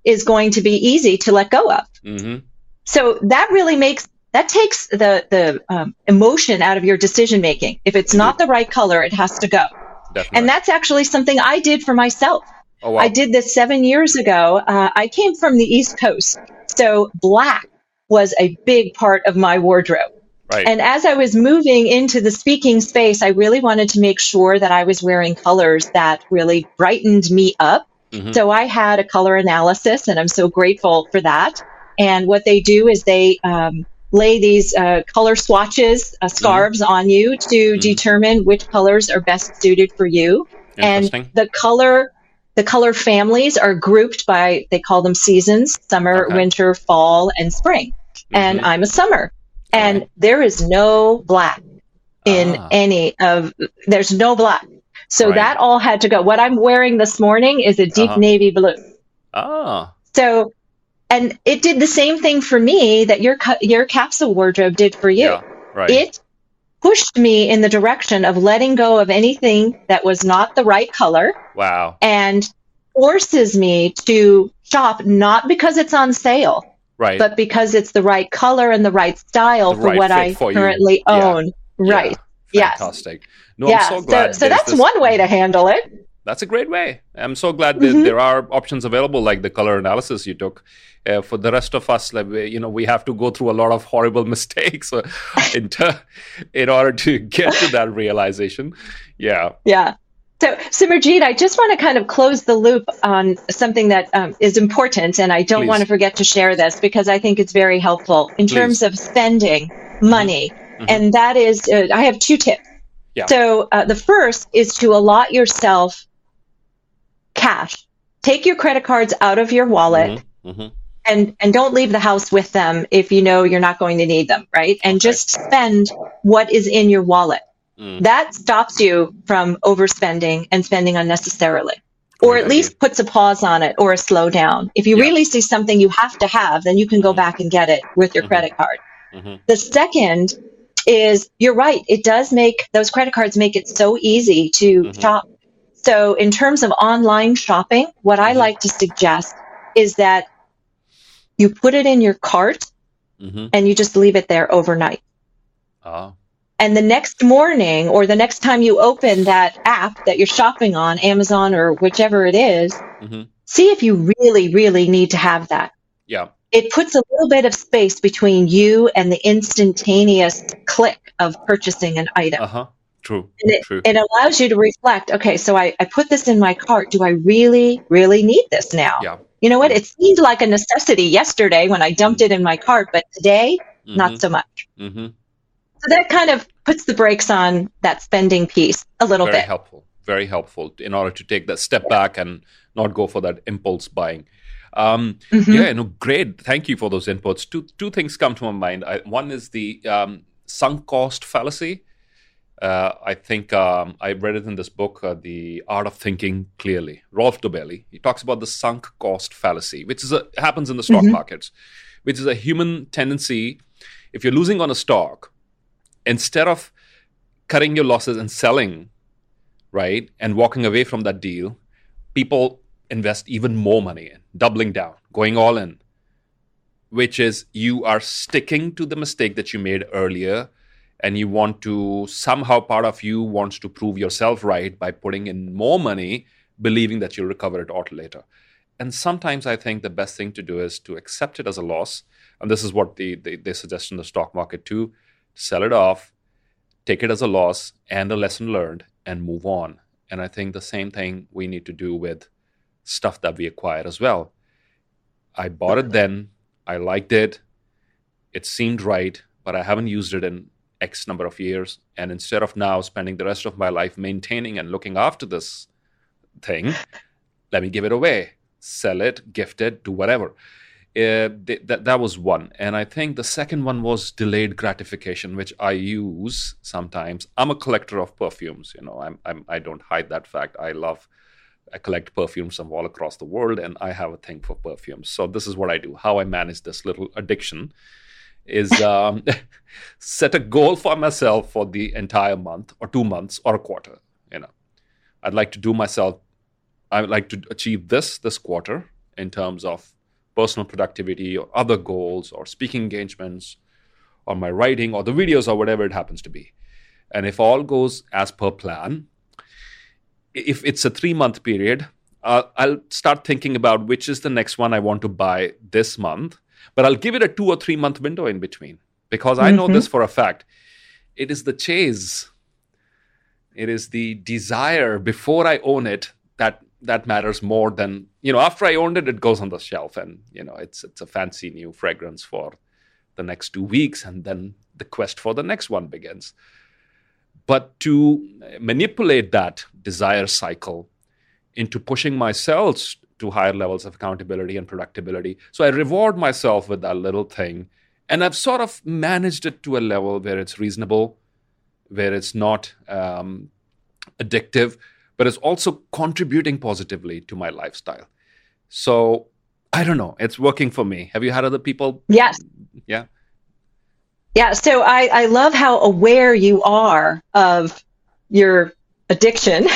S2: is going to be easy to let go of.
S1: Mhm.
S2: So that really makes that takes the the um, emotion out of your decision making. If it's not the right color, it has to go.
S1: Definitely.
S2: And that's actually something I did for myself.
S1: oh, wow.
S2: I did this seven years ago. Uh, I came from the East Coast, so black was a big part of my wardrobe.
S1: Right.
S2: And as I was moving into the speaking space, I really wanted to make sure that I was wearing colors that really brightened me up.
S1: Mhm.
S2: So I had a color analysis, and I'm so grateful for that. And what they do is they um, lay these uh, color swatches, uh, scarves on you to
S1: Mhm.
S2: determine which colors are best suited for you.
S1: Interesting.
S2: And the color the color families are grouped by they call them seasons summer
S1: Okay.
S2: winter fall and spring and
S1: Mhm.
S2: i'm a summer and
S1: Right.
S2: there is no black in
S1: Ah.
S2: any of there's no black so
S1: Right.
S2: that all had to go what i'm wearing this morning is a deep
S1: Uh-huh.
S2: navy blue
S1: ah,
S2: so and it did the same thing for me that your your capsule wardrobe did for you
S1: yeah, right.
S2: it pushed me in the direction of letting go of anything that was not the right color
S1: wow.
S2: and forces me to shop not because it's on sale,
S1: Right.
S2: but because it's the right color and the right style
S1: The
S2: for
S1: right
S2: what I
S1: for you.
S2: currently
S1: Yeah.
S2: own. Right.
S1: Yeah.
S2: Yes.
S1: Fantastic. No,
S2: yeah.
S1: I'm so glad.
S2: so that's
S1: this-
S2: one way to handle it.
S1: That's a great way. I'm so glad that
S2: Mhm.
S1: there are options available, like the color analysis you took. Uh, for the rest of us, like we, you know, we have to go through a lot of horrible mistakes uh, in, ter- in order to get to that realization. Yeah.
S2: Yeah. So, Simarjeet, I just want to kind of close the loop on something that um, is important, and I don't
S1: Please.
S2: want to forget to share this because I think it's very helpful in
S1: Please.
S2: terms of spending money.
S1: Mhm.
S2: And that is, uh, I have two tips.
S1: Yeah.
S2: So, uh, the first is to allot yourself cash. Take your credit cards out of your wallet
S1: Mhm, mhm.
S2: and and don't leave the house with them if you know you're not going to need them, right? And just spend what is in your wallet.
S1: Mm.
S2: That stops you from overspending and spending unnecessarily. Or
S1: Great
S2: at least puts a pause on it or a slowdown. If you
S1: Yeah.
S2: really see something you have to have, then you can go
S1: Mhm.
S2: back and get it with your
S1: Mhm.
S2: credit card.
S1: Mhm.
S2: The second is you're right. It does make those credit cards make it so easy to
S1: Mhm.
S2: shop. So in terms of online shopping, what I
S1: Mhm.
S2: like to suggest is that you put it in your cart
S1: Mhm.
S2: and you just leave it there overnight.
S1: Ah,
S2: And the next morning or the next time you open that app that you're shopping on, Amazon or whichever it is,
S1: mhm.
S2: see if you really, really need to have that.
S1: Yeah.
S2: It puts a little bit of space between you and the instantaneous click of purchasing an item.
S1: Uh huh. True.
S2: And it,
S1: True.
S2: it allows you to reflect okay, so I, I put this in my cart. Do I really, really need this now?
S1: Yeah.
S2: You know what? It seemed like a necessity yesterday when I dumped it in my cart, but today, not so much.
S1: hmm
S2: So that kind of puts the brakes on that spending piece a little
S1: Very
S2: bit.
S1: Very helpful. Very helpful in order to take that step back and not go for that impulse buying. Um,
S2: Mhm.
S1: Yeah, no, great. Thank you for those inputs. Two two things come to my mind. I, one is the um, sunk cost fallacy. Uh, I think um, I read it in this book, uh, The Art of Thinking Clearly. Rolf Dobelli. He talks about the sunk cost fallacy, which is a, happens in the stock
S2: Mhm.
S1: markets, which is a human tendency. If you're losing on a stock, instead of cutting your losses and selling, right, and walking away from that deal, people invest even more money in, doubling down, going all in, which is you are sticking to the mistake that you made earlier and you want to somehow part of you wants to prove yourself right by putting in more money believing that you'll recover it all later. And sometimes i think the best thing to do is to accept it as a loss. And this is what the, they, they suggest in the stock market too. Sell it off take it as a loss and a lesson learned and move on. And i think the same thing we need to do with stuff that we acquire as well. I bought it then. I liked it. It seemed right but i haven't used it in x number of years and instead of now spending the rest of my life maintaining and looking after this thing let me give it away sell it gift it do whatever. Uh, th- that that was one. And i think the second one was delayed gratification which i use sometimes. I'm a collector of perfumes you know i'm, I'm i don't hide that fact. I love i collect perfumes from all across the world and i have a thing for perfumes. So this is what i do how i manage this little addiction is um, set a goal for myself for the entire month or two months or a quarter you know i'd like to do myself i would like to achieve this this quarter in terms of personal productivity or other goals or speaking engagements or my writing or the videos or whatever it happens to be. And if all goes as per plan, if it's a three month period, uh, I'll start thinking about which is the next one I want to buy this month. But I'll give it a two or three month window in between because I know mm-hmm. this for a fact. It is the chase, it is the desire before I own it that that matters more than you know after i owned it it goes on the shelf and you know it's it's a fancy new fragrance for the next two weeks and then the quest for the next one begins but to manipulate that desire cycle into pushing myself to higher levels of accountability and predictability so i reward myself with that little thing and i've sort of managed it to a level where it's reasonable where it's not um, addictive but it's also contributing positively to my lifestyle. So I don't know. It's working for me. Have you had other people?
S2: Yes.
S1: Yeah.
S2: Yeah. So I, I love how aware you are of your addiction,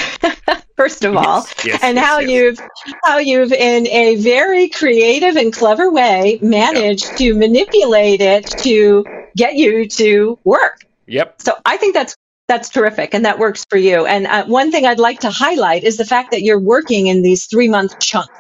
S2: first of all,
S1: yes, yes,
S2: and
S1: yes,
S2: how you've how you've in a very creative and clever way managed yep. to manipulate it to get you to work.
S1: Yep.
S2: So I think that's that's terrific. And that works for you. And uh, one thing I'd like to highlight is the fact that you're working in these three month chunks,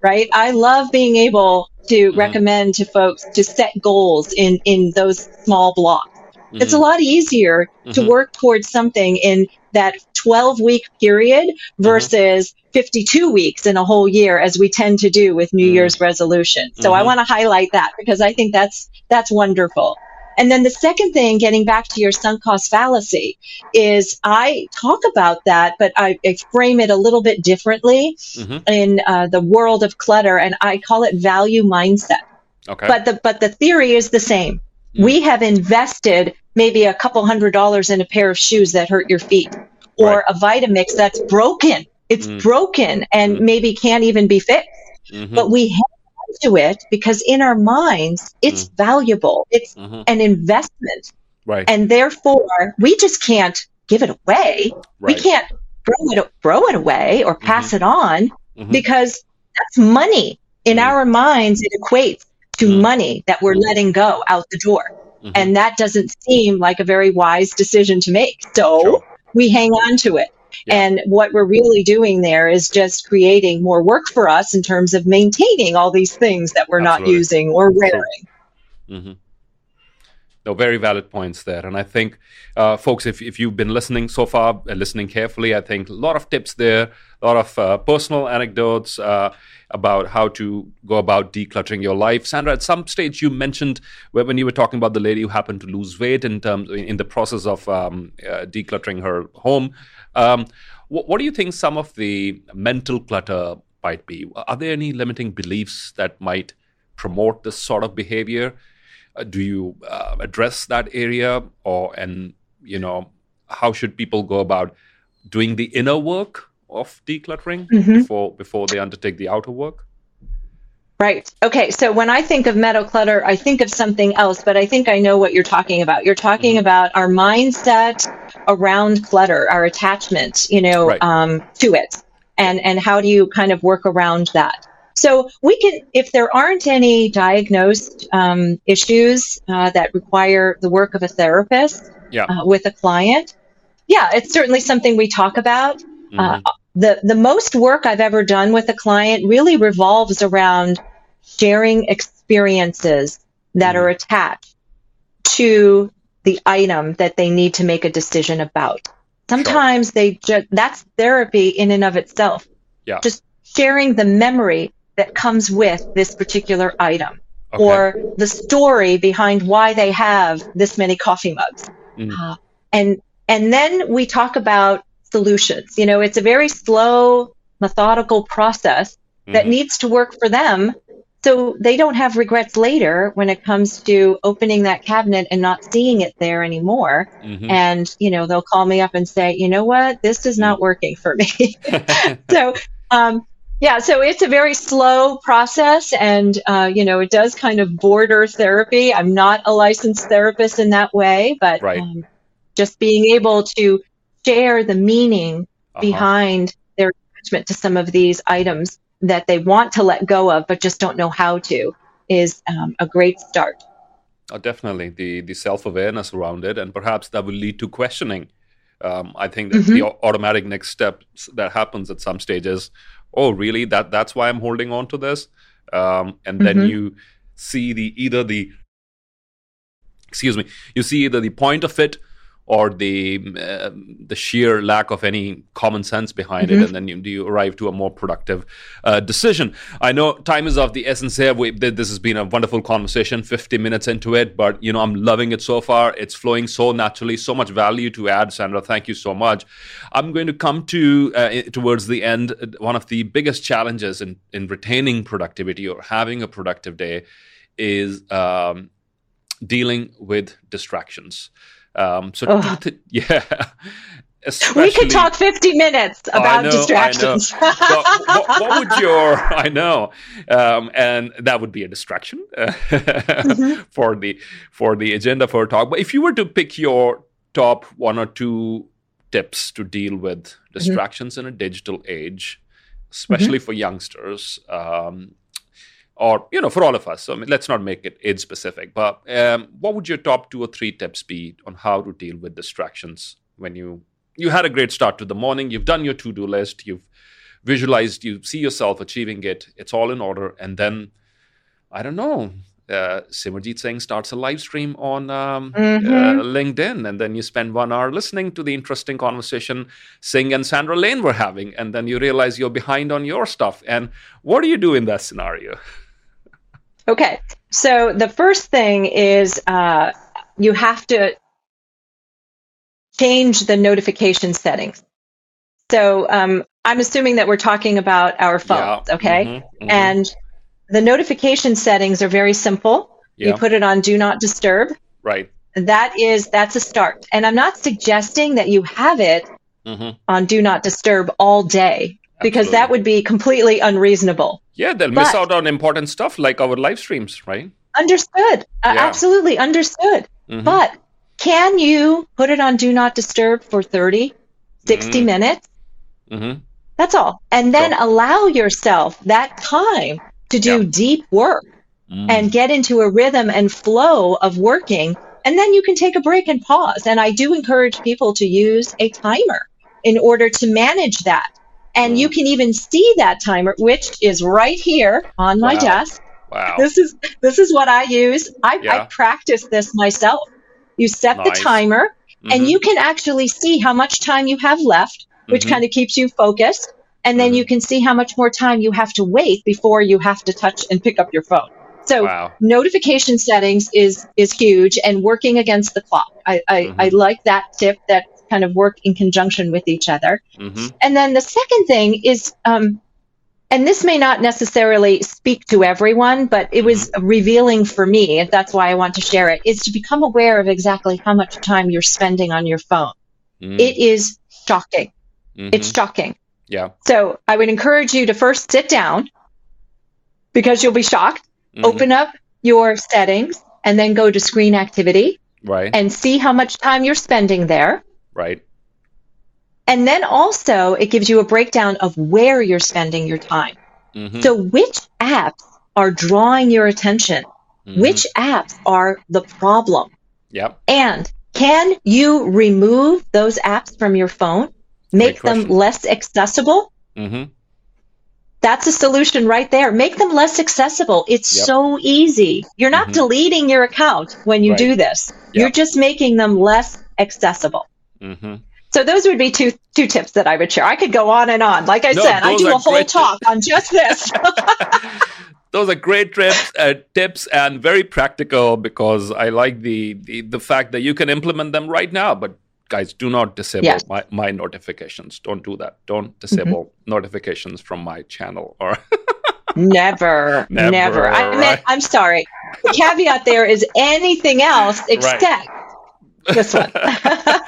S2: right? I love being able to mm-hmm. recommend to folks to set goals in, in those small blocks. Mm-hmm. It's a mm-hmm. lot easier mm-hmm. to work towards something in that 12 week period mm-hmm. versus 52 weeks in a whole year as we tend to do with New mm-hmm. Year's resolutions. So I want to highlight that because I think that's, that's wonderful. And then the second thing, getting back to your sunk cost fallacy, is I talk about that, but I, I frame it a little bit differently mm-hmm. in uh, the world of clutter, and I call it value mindset.
S1: Okay.
S2: But the but the theory is the same. Mm. We have invested maybe a couple hundred dollars in a pair of shoes that hurt your feet, or right. a Vitamix that's broken. It's mm. broken and mm. maybe can't even be fixed. Mm-hmm. But we hang to it because in our minds, it's mm. valuable. It's mm-hmm. an investment.
S1: Right.
S2: And therefore, we just can't give it away. Right. We can't throw it, throw it away or pass mm-hmm. it on mm-hmm. because that's money. In mm-hmm. our minds, it equates to mm-hmm. money that we're mm-hmm. letting go out the door. And that doesn't seem like a very wise decision to make. So sure. We hang on to it. Yeah. And what we're really doing there is just creating more work for us in terms of maintaining all these things that we're Absolutely. not using or wearing.
S1: Mm-hmm. No, very valid points there. And I think, uh, folks, if, if you've been listening so far, uh, listening carefully, I think a lot of tips there, a lot of uh, personal anecdotes uh, about how to go about decluttering your life. Sandra, at some stage you mentioned when you were talking about the lady who happened to lose weight in terms in the process of um, uh, decluttering her home. Um, what, what do you think some of the mental clutter might be? Are there any limiting beliefs that might promote this sort of behavior? Uh, do you uh, address that area, or and you know how should people go about doing the inner work of decluttering mm-hmm. before before they undertake the outer work?
S2: Right. Okay. So when I think of metal clutter, I think of something else, but I think I know what you're talking about. You're talking mm-hmm. about our mindset around clutter, our attachment, you know, right. um, to it, and and how do you kind of work around that? So we can, if there aren't any diagnosed um, issues uh, that require the work of a therapist
S1: yeah. uh,
S2: with a client, yeah, it's certainly something we talk about. Mm-hmm. Uh, the the most work I've ever done with a client really revolves around sharing experiences that mm-hmm. are attached to the item that they need to make a decision about. Sometimes sure. they just that's therapy in and of itself.
S1: Yeah.
S2: Just sharing the memory that comes with this particular item okay. or the story behind why they have this many coffee mugs. Mm. Uh, and and then we talk about solutions. You know, it's a very slow, methodical process that mm-hmm. needs to work for them so they don't have regrets later when it comes to opening that cabinet and not seeing it there anymore. Mm-hmm. And, you know, they'll call me up and say, you know what, this is not mm. working for me. so, um, yeah, so it's a very slow process, and uh, you know it does kind of border therapy. I'm not a licensed therapist in that way, but
S1: right.
S2: um, just being able to share the meaning uh-huh. behind their attachment to some of these items that they want to let go of, but just don't know how to, is um, a great start.
S1: Oh, definitely the the self awareness around it, and perhaps that will lead to questioning. Um, I think that mm-hmm. the automatic next step that happens at some stages. Oh, really? That that's why I'm holding on to this. Um, and then mm-hmm. you see the either the excuse me, you see either the point of it or the uh, the sheer lack of any common sense behind mm-hmm. it, and then you, you, arrive to a more productive uh, decision. I know time is of the essence here. We, this has been a wonderful conversation, 50 minutes into it, but you know I'm loving it so far. It's flowing so naturally, so much value to add. Sandra, thank you so much. I'm going to come to uh, towards the end. One of the biggest challenges in in retaining productivity or having a productive day is um, dealing with distractions. Um, so, th- yeah.
S2: Especially, we could talk 50 minutes about know, distractions.
S1: what, what, would your, I know, um, and that would be a distraction uh, mm-hmm. for the for the agenda for a talk. But if you were to pick your top one or two tips to deal with mm-hmm. distractions mm-hmm. in a digital age, especially mm-hmm. for youngsters, um, or you know for all of us so I mean, let's not make it age specific but um, what would your top two or three tips be on how to deal with distractions when you you had a great start to the morning you've done your to-do list you've visualized you see yourself achieving it it's all in order and then i don't know uh, Simarjeet Singh starts a live stream on um, mm-hmm. uh, LinkedIn, and then you spend one hour listening to the interesting conversation Singh and Sandra Lane were having, and then you realize you're behind on your stuff. And what do you do in that scenario?
S2: Okay. So the first thing is uh, you have to change the notification settings. So um, I'm assuming that we're talking about our phones, yeah. okay? Mm-hmm, mm-hmm. And the notification settings are very simple. Yeah. You put it on do not disturb.
S1: Right.
S2: That is that's a start. And I'm not suggesting that you have it mm-hmm. on do not disturb all day because that would be completely unreasonable.
S1: Yeah, they'll but, miss out on important stuff like our live streams, right?
S2: Understood. Uh, absolutely understood. Mm-hmm. But can you put it on do not disturb for 30, 60 mm-hmm. minutes? Mm-hmm. That's all. And then so, allow yourself that time to do yeah. deep work mm. and get into a rhythm and flow of working. And then you can take a break and pause. And I do encourage people to use a timer in order to manage that and you can even see that timer, which is right here on my wow. desk.
S1: Wow.
S2: This is this is what I use. I, yeah. I practice this myself. You set nice. the timer mm-hmm. and you can actually see how much time you have left, which mm-hmm. kind of keeps you focused. And then mm-hmm. you can see how much more time you have to wait before you have to touch and pick up your phone. So wow. notification settings is is huge and working against the clock. I, I, mm-hmm. I like that tip that kind of work in conjunction with each other. Mm-hmm. And then the second thing is, um, and this may not necessarily speak to everyone, but it was mm-hmm. revealing for me, and that's why I want to share it, is to become aware of exactly how much time you're spending on your phone. Mm-hmm. It is shocking. Mm-hmm. It's shocking.
S1: Yeah.
S2: So I would encourage you to first sit down because you'll be shocked. Mm-hmm. Open up your settings and then go to screen activity.
S1: Right.
S2: And see how much time you're spending there.
S1: Right.
S2: And then also it gives you a breakdown of where you're spending your time. Mm-hmm. So which apps are drawing your attention? Mm-hmm. Which apps are the problem?
S1: Yep.
S2: And can you remove those apps from your phone? Make them less accessible? Mm-hmm. That's a solution right there. Make them less accessible. It's yep. so easy. You're not mm-hmm. deleting your account when you right. do this. Yep. You're just making them less accessible. Mm-hmm. So those would be two two tips that I would share. I could go on and on. Like I no, said, I do a whole talk on just this.
S1: those are great tips, uh, tips and very practical because I like the, the, the fact that you can implement them right now. But guys, do not disable yes. my, my notifications. Don't do that. Don't disable mm-hmm. notifications from my channel or.
S2: never, never, never. I mean, I'm sorry. The caveat there is anything else except. Right this one.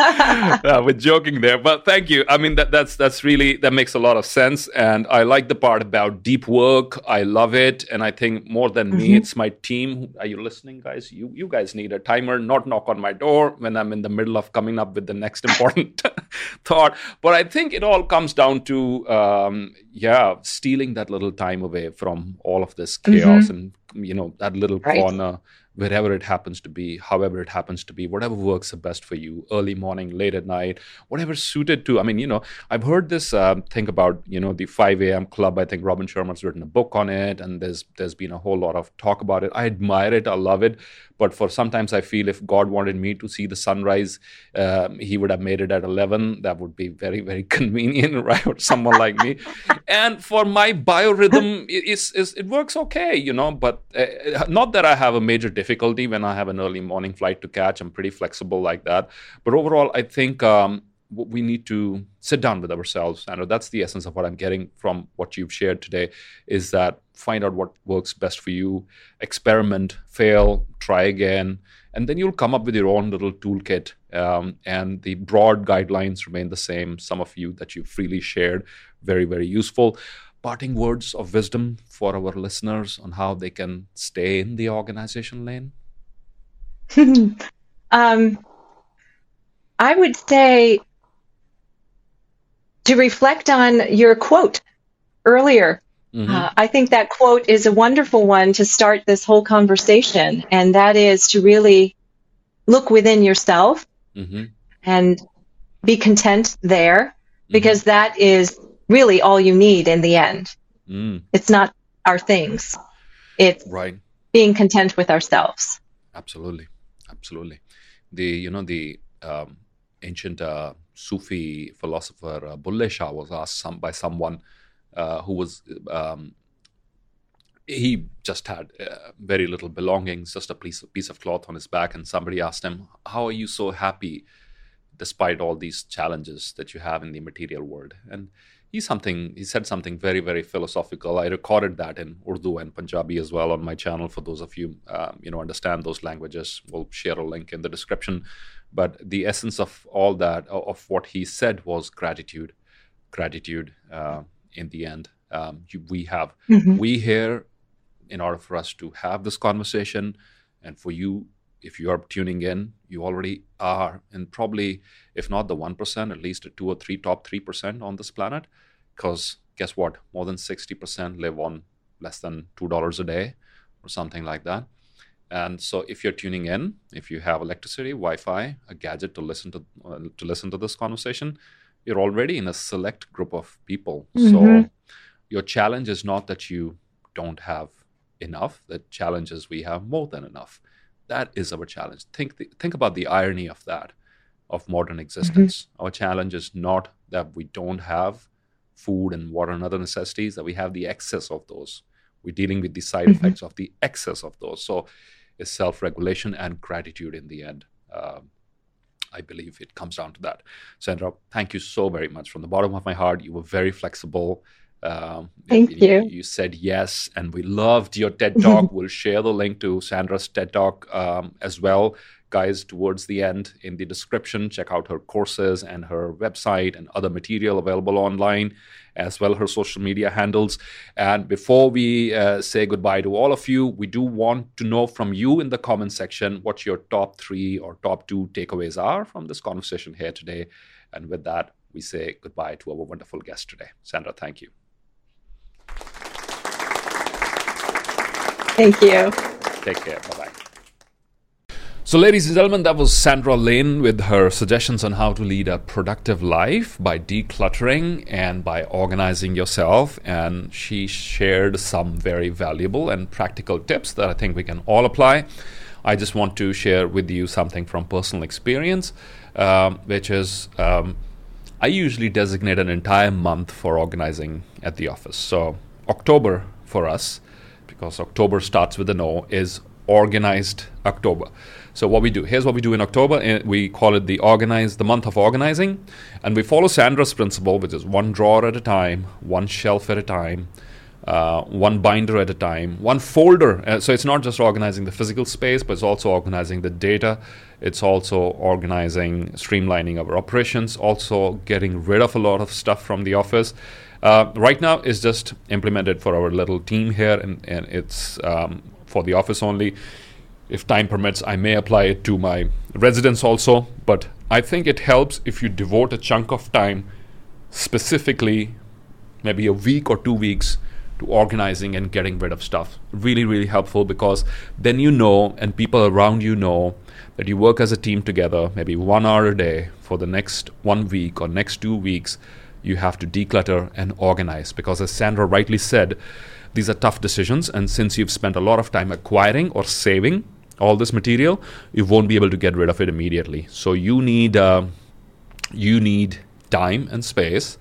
S1: uh, we're joking there, but thank you. I mean, that, that's that's really that makes a lot of sense, and I like the part about deep work. I love it, and I think more than mm-hmm. me, it's my team. Are you listening, guys? You you guys need a timer, not knock on my door when I'm in the middle of coming up with the next important thought. But I think it all comes down to um, yeah, stealing that little time away from all of this chaos mm-hmm. and you know that little right. corner wherever it happens to be, however it happens to be, whatever works the best for you, early morning, late at night, whatever suited to. I mean, you know, I've heard this uh, think about, you know, the 5 a.m. club. I think Robin Sharma's written a book on it, and there's there's been a whole lot of talk about it. I admire it, I love it, but for sometimes I feel if God wanted me to see the sunrise, uh, He would have made it at 11. That would be very, very convenient, right? For someone like me. And for my biorhythm, it, it's, it works okay, you know, but uh, not that I have a major difficulty when I have an early morning flight to catch. I'm pretty flexible like that. But overall, I think. Um, we need to sit down with ourselves and that's the essence of what i'm getting from what you've shared today is that find out what works best for you experiment fail try again and then you'll come up with your own little toolkit um, and the broad guidelines remain the same some of you that you freely shared very very useful parting words of wisdom for our listeners on how they can stay in the organization lane
S2: um, i would say to reflect on your quote earlier. Mm-hmm. Uh, I think that quote is a wonderful one to start this whole conversation, and that is to really look within yourself mm-hmm. and be content there, because mm-hmm. that is really all you need in the end. Mm. It's not our things; it's
S1: right.
S2: being content with ourselves.
S1: Absolutely, absolutely. The you know the um, ancient uh, Sufi philosopher uh, Bulle Shah was asked some, by someone uh, who was um, he just had uh, very little belongings, just a piece of, piece of cloth on his back, and somebody asked him, "How are you so happy despite all these challenges that you have in the material world?" And he something he said something very very philosophical. I recorded that in Urdu and Punjabi as well on my channel for those of you um, you know understand those languages. We'll share a link in the description but the essence of all that of what he said was gratitude gratitude uh, in the end. Um, we have mm-hmm. we here in order for us to have this conversation and for you if you are tuning in you already are and probably if not the 1% at least 2 or 3 top 3% on this planet. Because guess what? More than 60% live on less than $2 a day or something like that. And so, if you're tuning in, if you have electricity, Wi-Fi, a gadget to listen to uh, to listen to this conversation, you're already in a select group of people. Mm-hmm. So, your challenge is not that you don't have enough. The challenge is we have more than enough. That is our challenge. Think the, think about the irony of that, of modern existence. Mm-hmm. Our challenge is not that we don't have food and water and other necessities; that we have the excess of those. We're dealing with the side mm-hmm. effects of the excess of those. So it's self regulation and gratitude in the end. Um, I believe it comes down to that. Sandra, thank you so very much. From the bottom of my heart, you were very flexible.
S2: Um, thank you, you.
S1: You said yes, and we loved your TED Talk. we'll share the link to Sandra's TED Talk um, as well guys towards the end in the description. Check out her courses and her website and other material available online, as well her social media handles. And before we uh, say goodbye to all of you, we do want to know from you in the comment section what your top three or top two takeaways are from this conversation here today. And with that, we say goodbye to our wonderful guest today. Sandra, thank you.
S2: Thank you.
S1: Take care. Bye bye. So, ladies and gentlemen, that was Sandra Lane with her suggestions on how to lead a productive life by decluttering and by organizing yourself. And she shared some very valuable and practical tips that I think we can all apply. I just want to share with you something from personal experience, um, which is um, I usually designate an entire month for organizing at the office. So, October for us, because October starts with an O, is organized October. So what we do, here's what we do in October. We call it the organize, the month of organizing, and we follow Sandra's principle, which is one drawer at a time, one shelf at a time, uh, one binder at a time, one folder. Uh, so it's not just organizing the physical space, but it's also organizing the data. It's also organizing, streamlining our operations, also getting rid of a lot of stuff from the office. Uh, right now, it's just implemented for our little team here, and, and it's um, for the office only. If time permits, I may apply it to my residents also, but I think it helps if you devote a chunk of time specifically, maybe a week or two weeks, to organizing and getting rid of stuff. Really, really helpful because then you know, and people around you know, that you work as a team together, maybe one hour a day for the next one week or next two weeks. You have to declutter and organize because, as Sandra rightly said, these are tough decisions. And since you've spent a lot of time acquiring or saving all this material, you won't be able to get rid of it immediately. So you need uh, you need time and space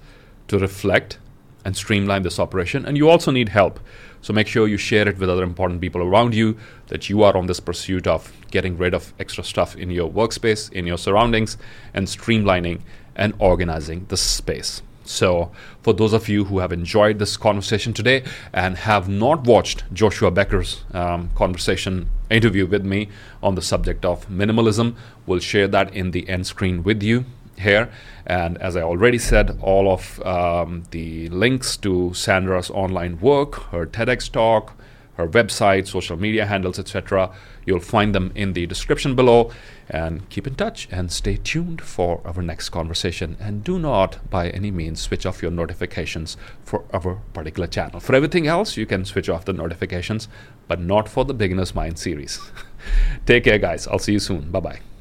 S1: to reflect and streamline this operation. And you also need help. So make sure you share it with other important people around you that you are on this pursuit of getting rid of extra stuff in your workspace, in your surroundings, and streamlining and organizing the space. So, for those of you who have enjoyed this conversation today and have not watched Joshua Becker's um, conversation interview with me on the subject of minimalism, we'll share that in the end screen with you here. And as I already said, all of um, the links to Sandra's online work, her TEDx talk, her website, social media handles, etc., you'll find them in the description below. And keep in touch and stay tuned for our next conversation. And do not, by any means, switch off your notifications for our particular channel. For everything else, you can switch off the notifications, but not for the Beginner's Mind series. Take care, guys. I'll see you soon. Bye bye.